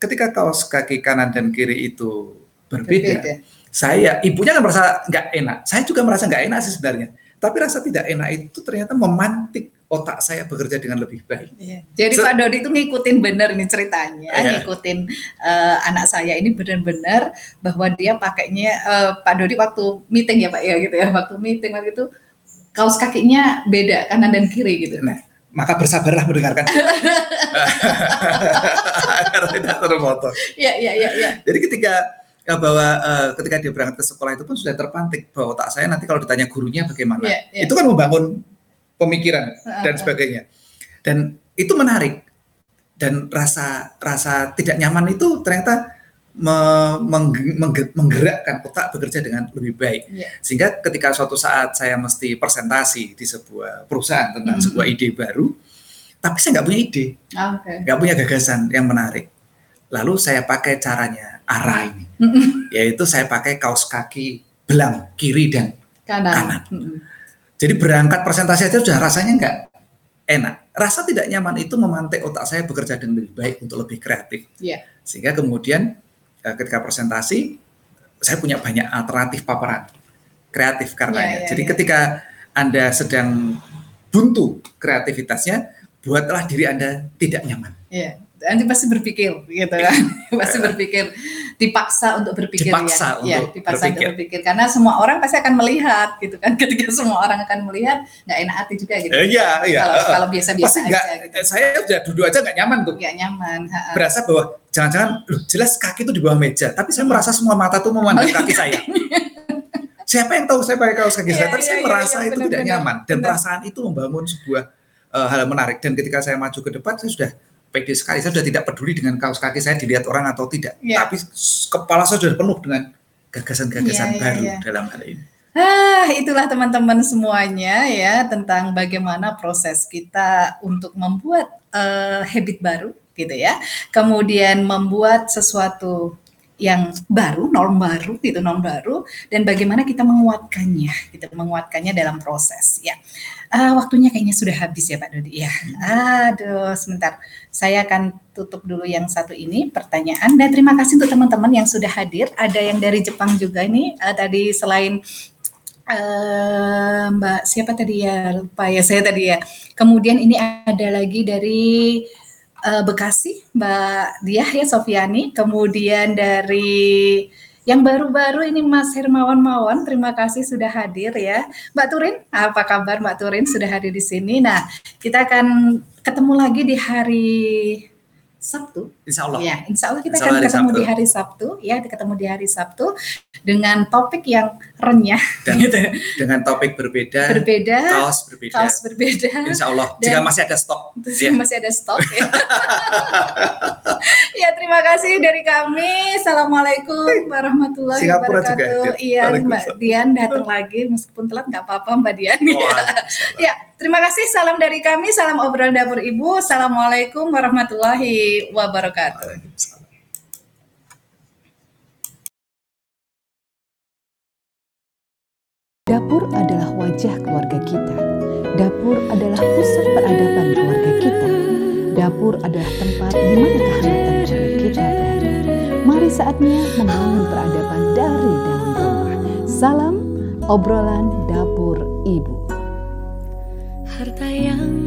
ketika kaos kaki kanan dan kiri itu berbeda, Berbeda. Saya ibunya kan merasa nggak enak. Saya juga merasa nggak enak sih sebenarnya. Tapi rasa tidak enak itu ternyata memantik otak saya bekerja dengan lebih baik. Iya. Jadi Se- Pak Dodi itu ngikutin bener nih ceritanya, Iya. ngikutin eh, anak saya ini benar-benar bahwa dia pakainya eh, Pak Dodi waktu meeting ya Pak ya gitu ya, waktu meeting waktu itu kaos kakinya beda kanan dan kiri gitu. Nah, maka bersabarlah mendengarkan. Agar tidak termotong. Iya iya iya iya. Jadi ketika ya, bahwa eh, ketika dia berangkat ke sekolah itu pun sudah terpantik bahwa otak saya nanti kalau ditanya gurunya bagaimana. Iya, iya. Itu kan membangun pemikiran dan sebagainya. Dan itu menarik. Dan rasa rasa tidak nyaman itu ternyata me- mengge- mengge- menggerakkan otak bekerja dengan lebih baik. Iya. Sehingga ketika suatu saat saya mesti presentasi di sebuah perusahaan tentang Mhm. sebuah ide baru, tapi saya nggak punya ide Ah, nggak punya gagasan yang menarik. Lalu saya pakai caranya arah ini, yaitu saya pakai kaos kaki belang kiri dan Kanan. Kanan. Jadi berangkat presentasi aja sudah rasanya nggak enak. Rasa tidak nyaman itu memantik otak saya bekerja dengan lebih baik untuk lebih kreatif. Iya. Sehingga kemudian eh, ketika presentasi saya punya banyak alternatif paparan kreatif karena Iya, iya, Jadi iya. ketika Anda sedang buntu kreativitasnya, buatlah diri Anda tidak nyaman. Iya. Nanti pasti berpikir gitu kan. pasti berpikir dipaksa untuk berpikir Dipaksa ya. Iya, untuk dipaksa berpikir. untuk berpikir karena semua orang pasti akan melihat gitu kan. Ketika semua orang akan melihat nggak enak hati juga gitu. Eh, iya, iya. Kalau kalau biasa-biasa Pasti aja nggak, gitu. saya udah duduk aja nggak nyaman tuh. Nggak nyaman. ha-ha. Berasa bahwa jangan-jangan, loh jelas kaki itu di bawah meja, tapi saya merasa semua mata tuh memandang kaki saya. Siapa yang tahu saya pakai kaos kaki Iya, saya, tapi iya, saya iya, merasa iya, itu tidak nyaman. Dan Benar. perasaan itu membangun sebuah eh, hal menarik. Dan ketika saya maju ke depan, saya sudah pede sekali. Saya sudah tidak peduli dengan kaos kaki saya dilihat orang atau tidak. Iya. Tapi kepala saya sudah penuh dengan gagasan-gagasan iya, baru iya. dalam hal ini. Ah, itulah teman-teman semuanya ya tentang bagaimana proses kita untuk membuat eh, habit baru gitu ya. Kemudian membuat sesuatu yang baru, norm baru gitu, norm baru dan bagaimana kita menguatkannya, gitu, menguatkannya dalam proses ya. Ah, waktunya kayaknya sudah habis ya Pak Dodi ya. Aduh, sebentar. Saya akan tutup dulu yang satu ini pertanyaan dan terima kasih untuk teman-teman yang sudah hadir. Ada yang dari Jepang juga ini eh, tadi selain eh, Mbak siapa tadi ya lupa ya saya tadi ya. Kemudian ini ada lagi dari eh, Bekasi Mbak Diah ya Sofiani. Kemudian dari Yang baru-baru ini Mas Hermawan Mawan, terima kasih sudah hadir ya. Mbak Turin, apa kabar Mbak Turin sudah hadir di sini. Nah, kita akan ketemu lagi di hari Sabtu. Insya Allah. Ya, Insya Allah kita Insya Allah akan ketemu Sabtu. di hari Sabtu. Ya, ketemu di hari Sabtu dengan topik yang renyah. Dan gitu. dengan topik berbeda. Berbeda. Kaos berbeda. Kaos berbeda. Insya Allah. Dan jika masih ada stok. Ya. Masih ada stok. Ya. ya, terima kasih dari kami. Assalamualaikum warahmatullahi Singapura wabarakatuh. Juga, iya, Mbak Dian datang lagi meskipun telat nggak apa-apa Mbak Dian. Oh, ya, terima kasih. Salam dari kami. Salam obrolan dapur ibu. Assalamualaikum warahmatullahi wabarakatuh. Dapur adalah wajah keluarga kita. Dapur adalah pusat peradaban keluarga kita. Dapur adalah tempat di mana kehangatan keluarga kita berada. Mari saatnya membangun peradaban dari dalam rumah. Salam obrolan dapur ibu. Harta yang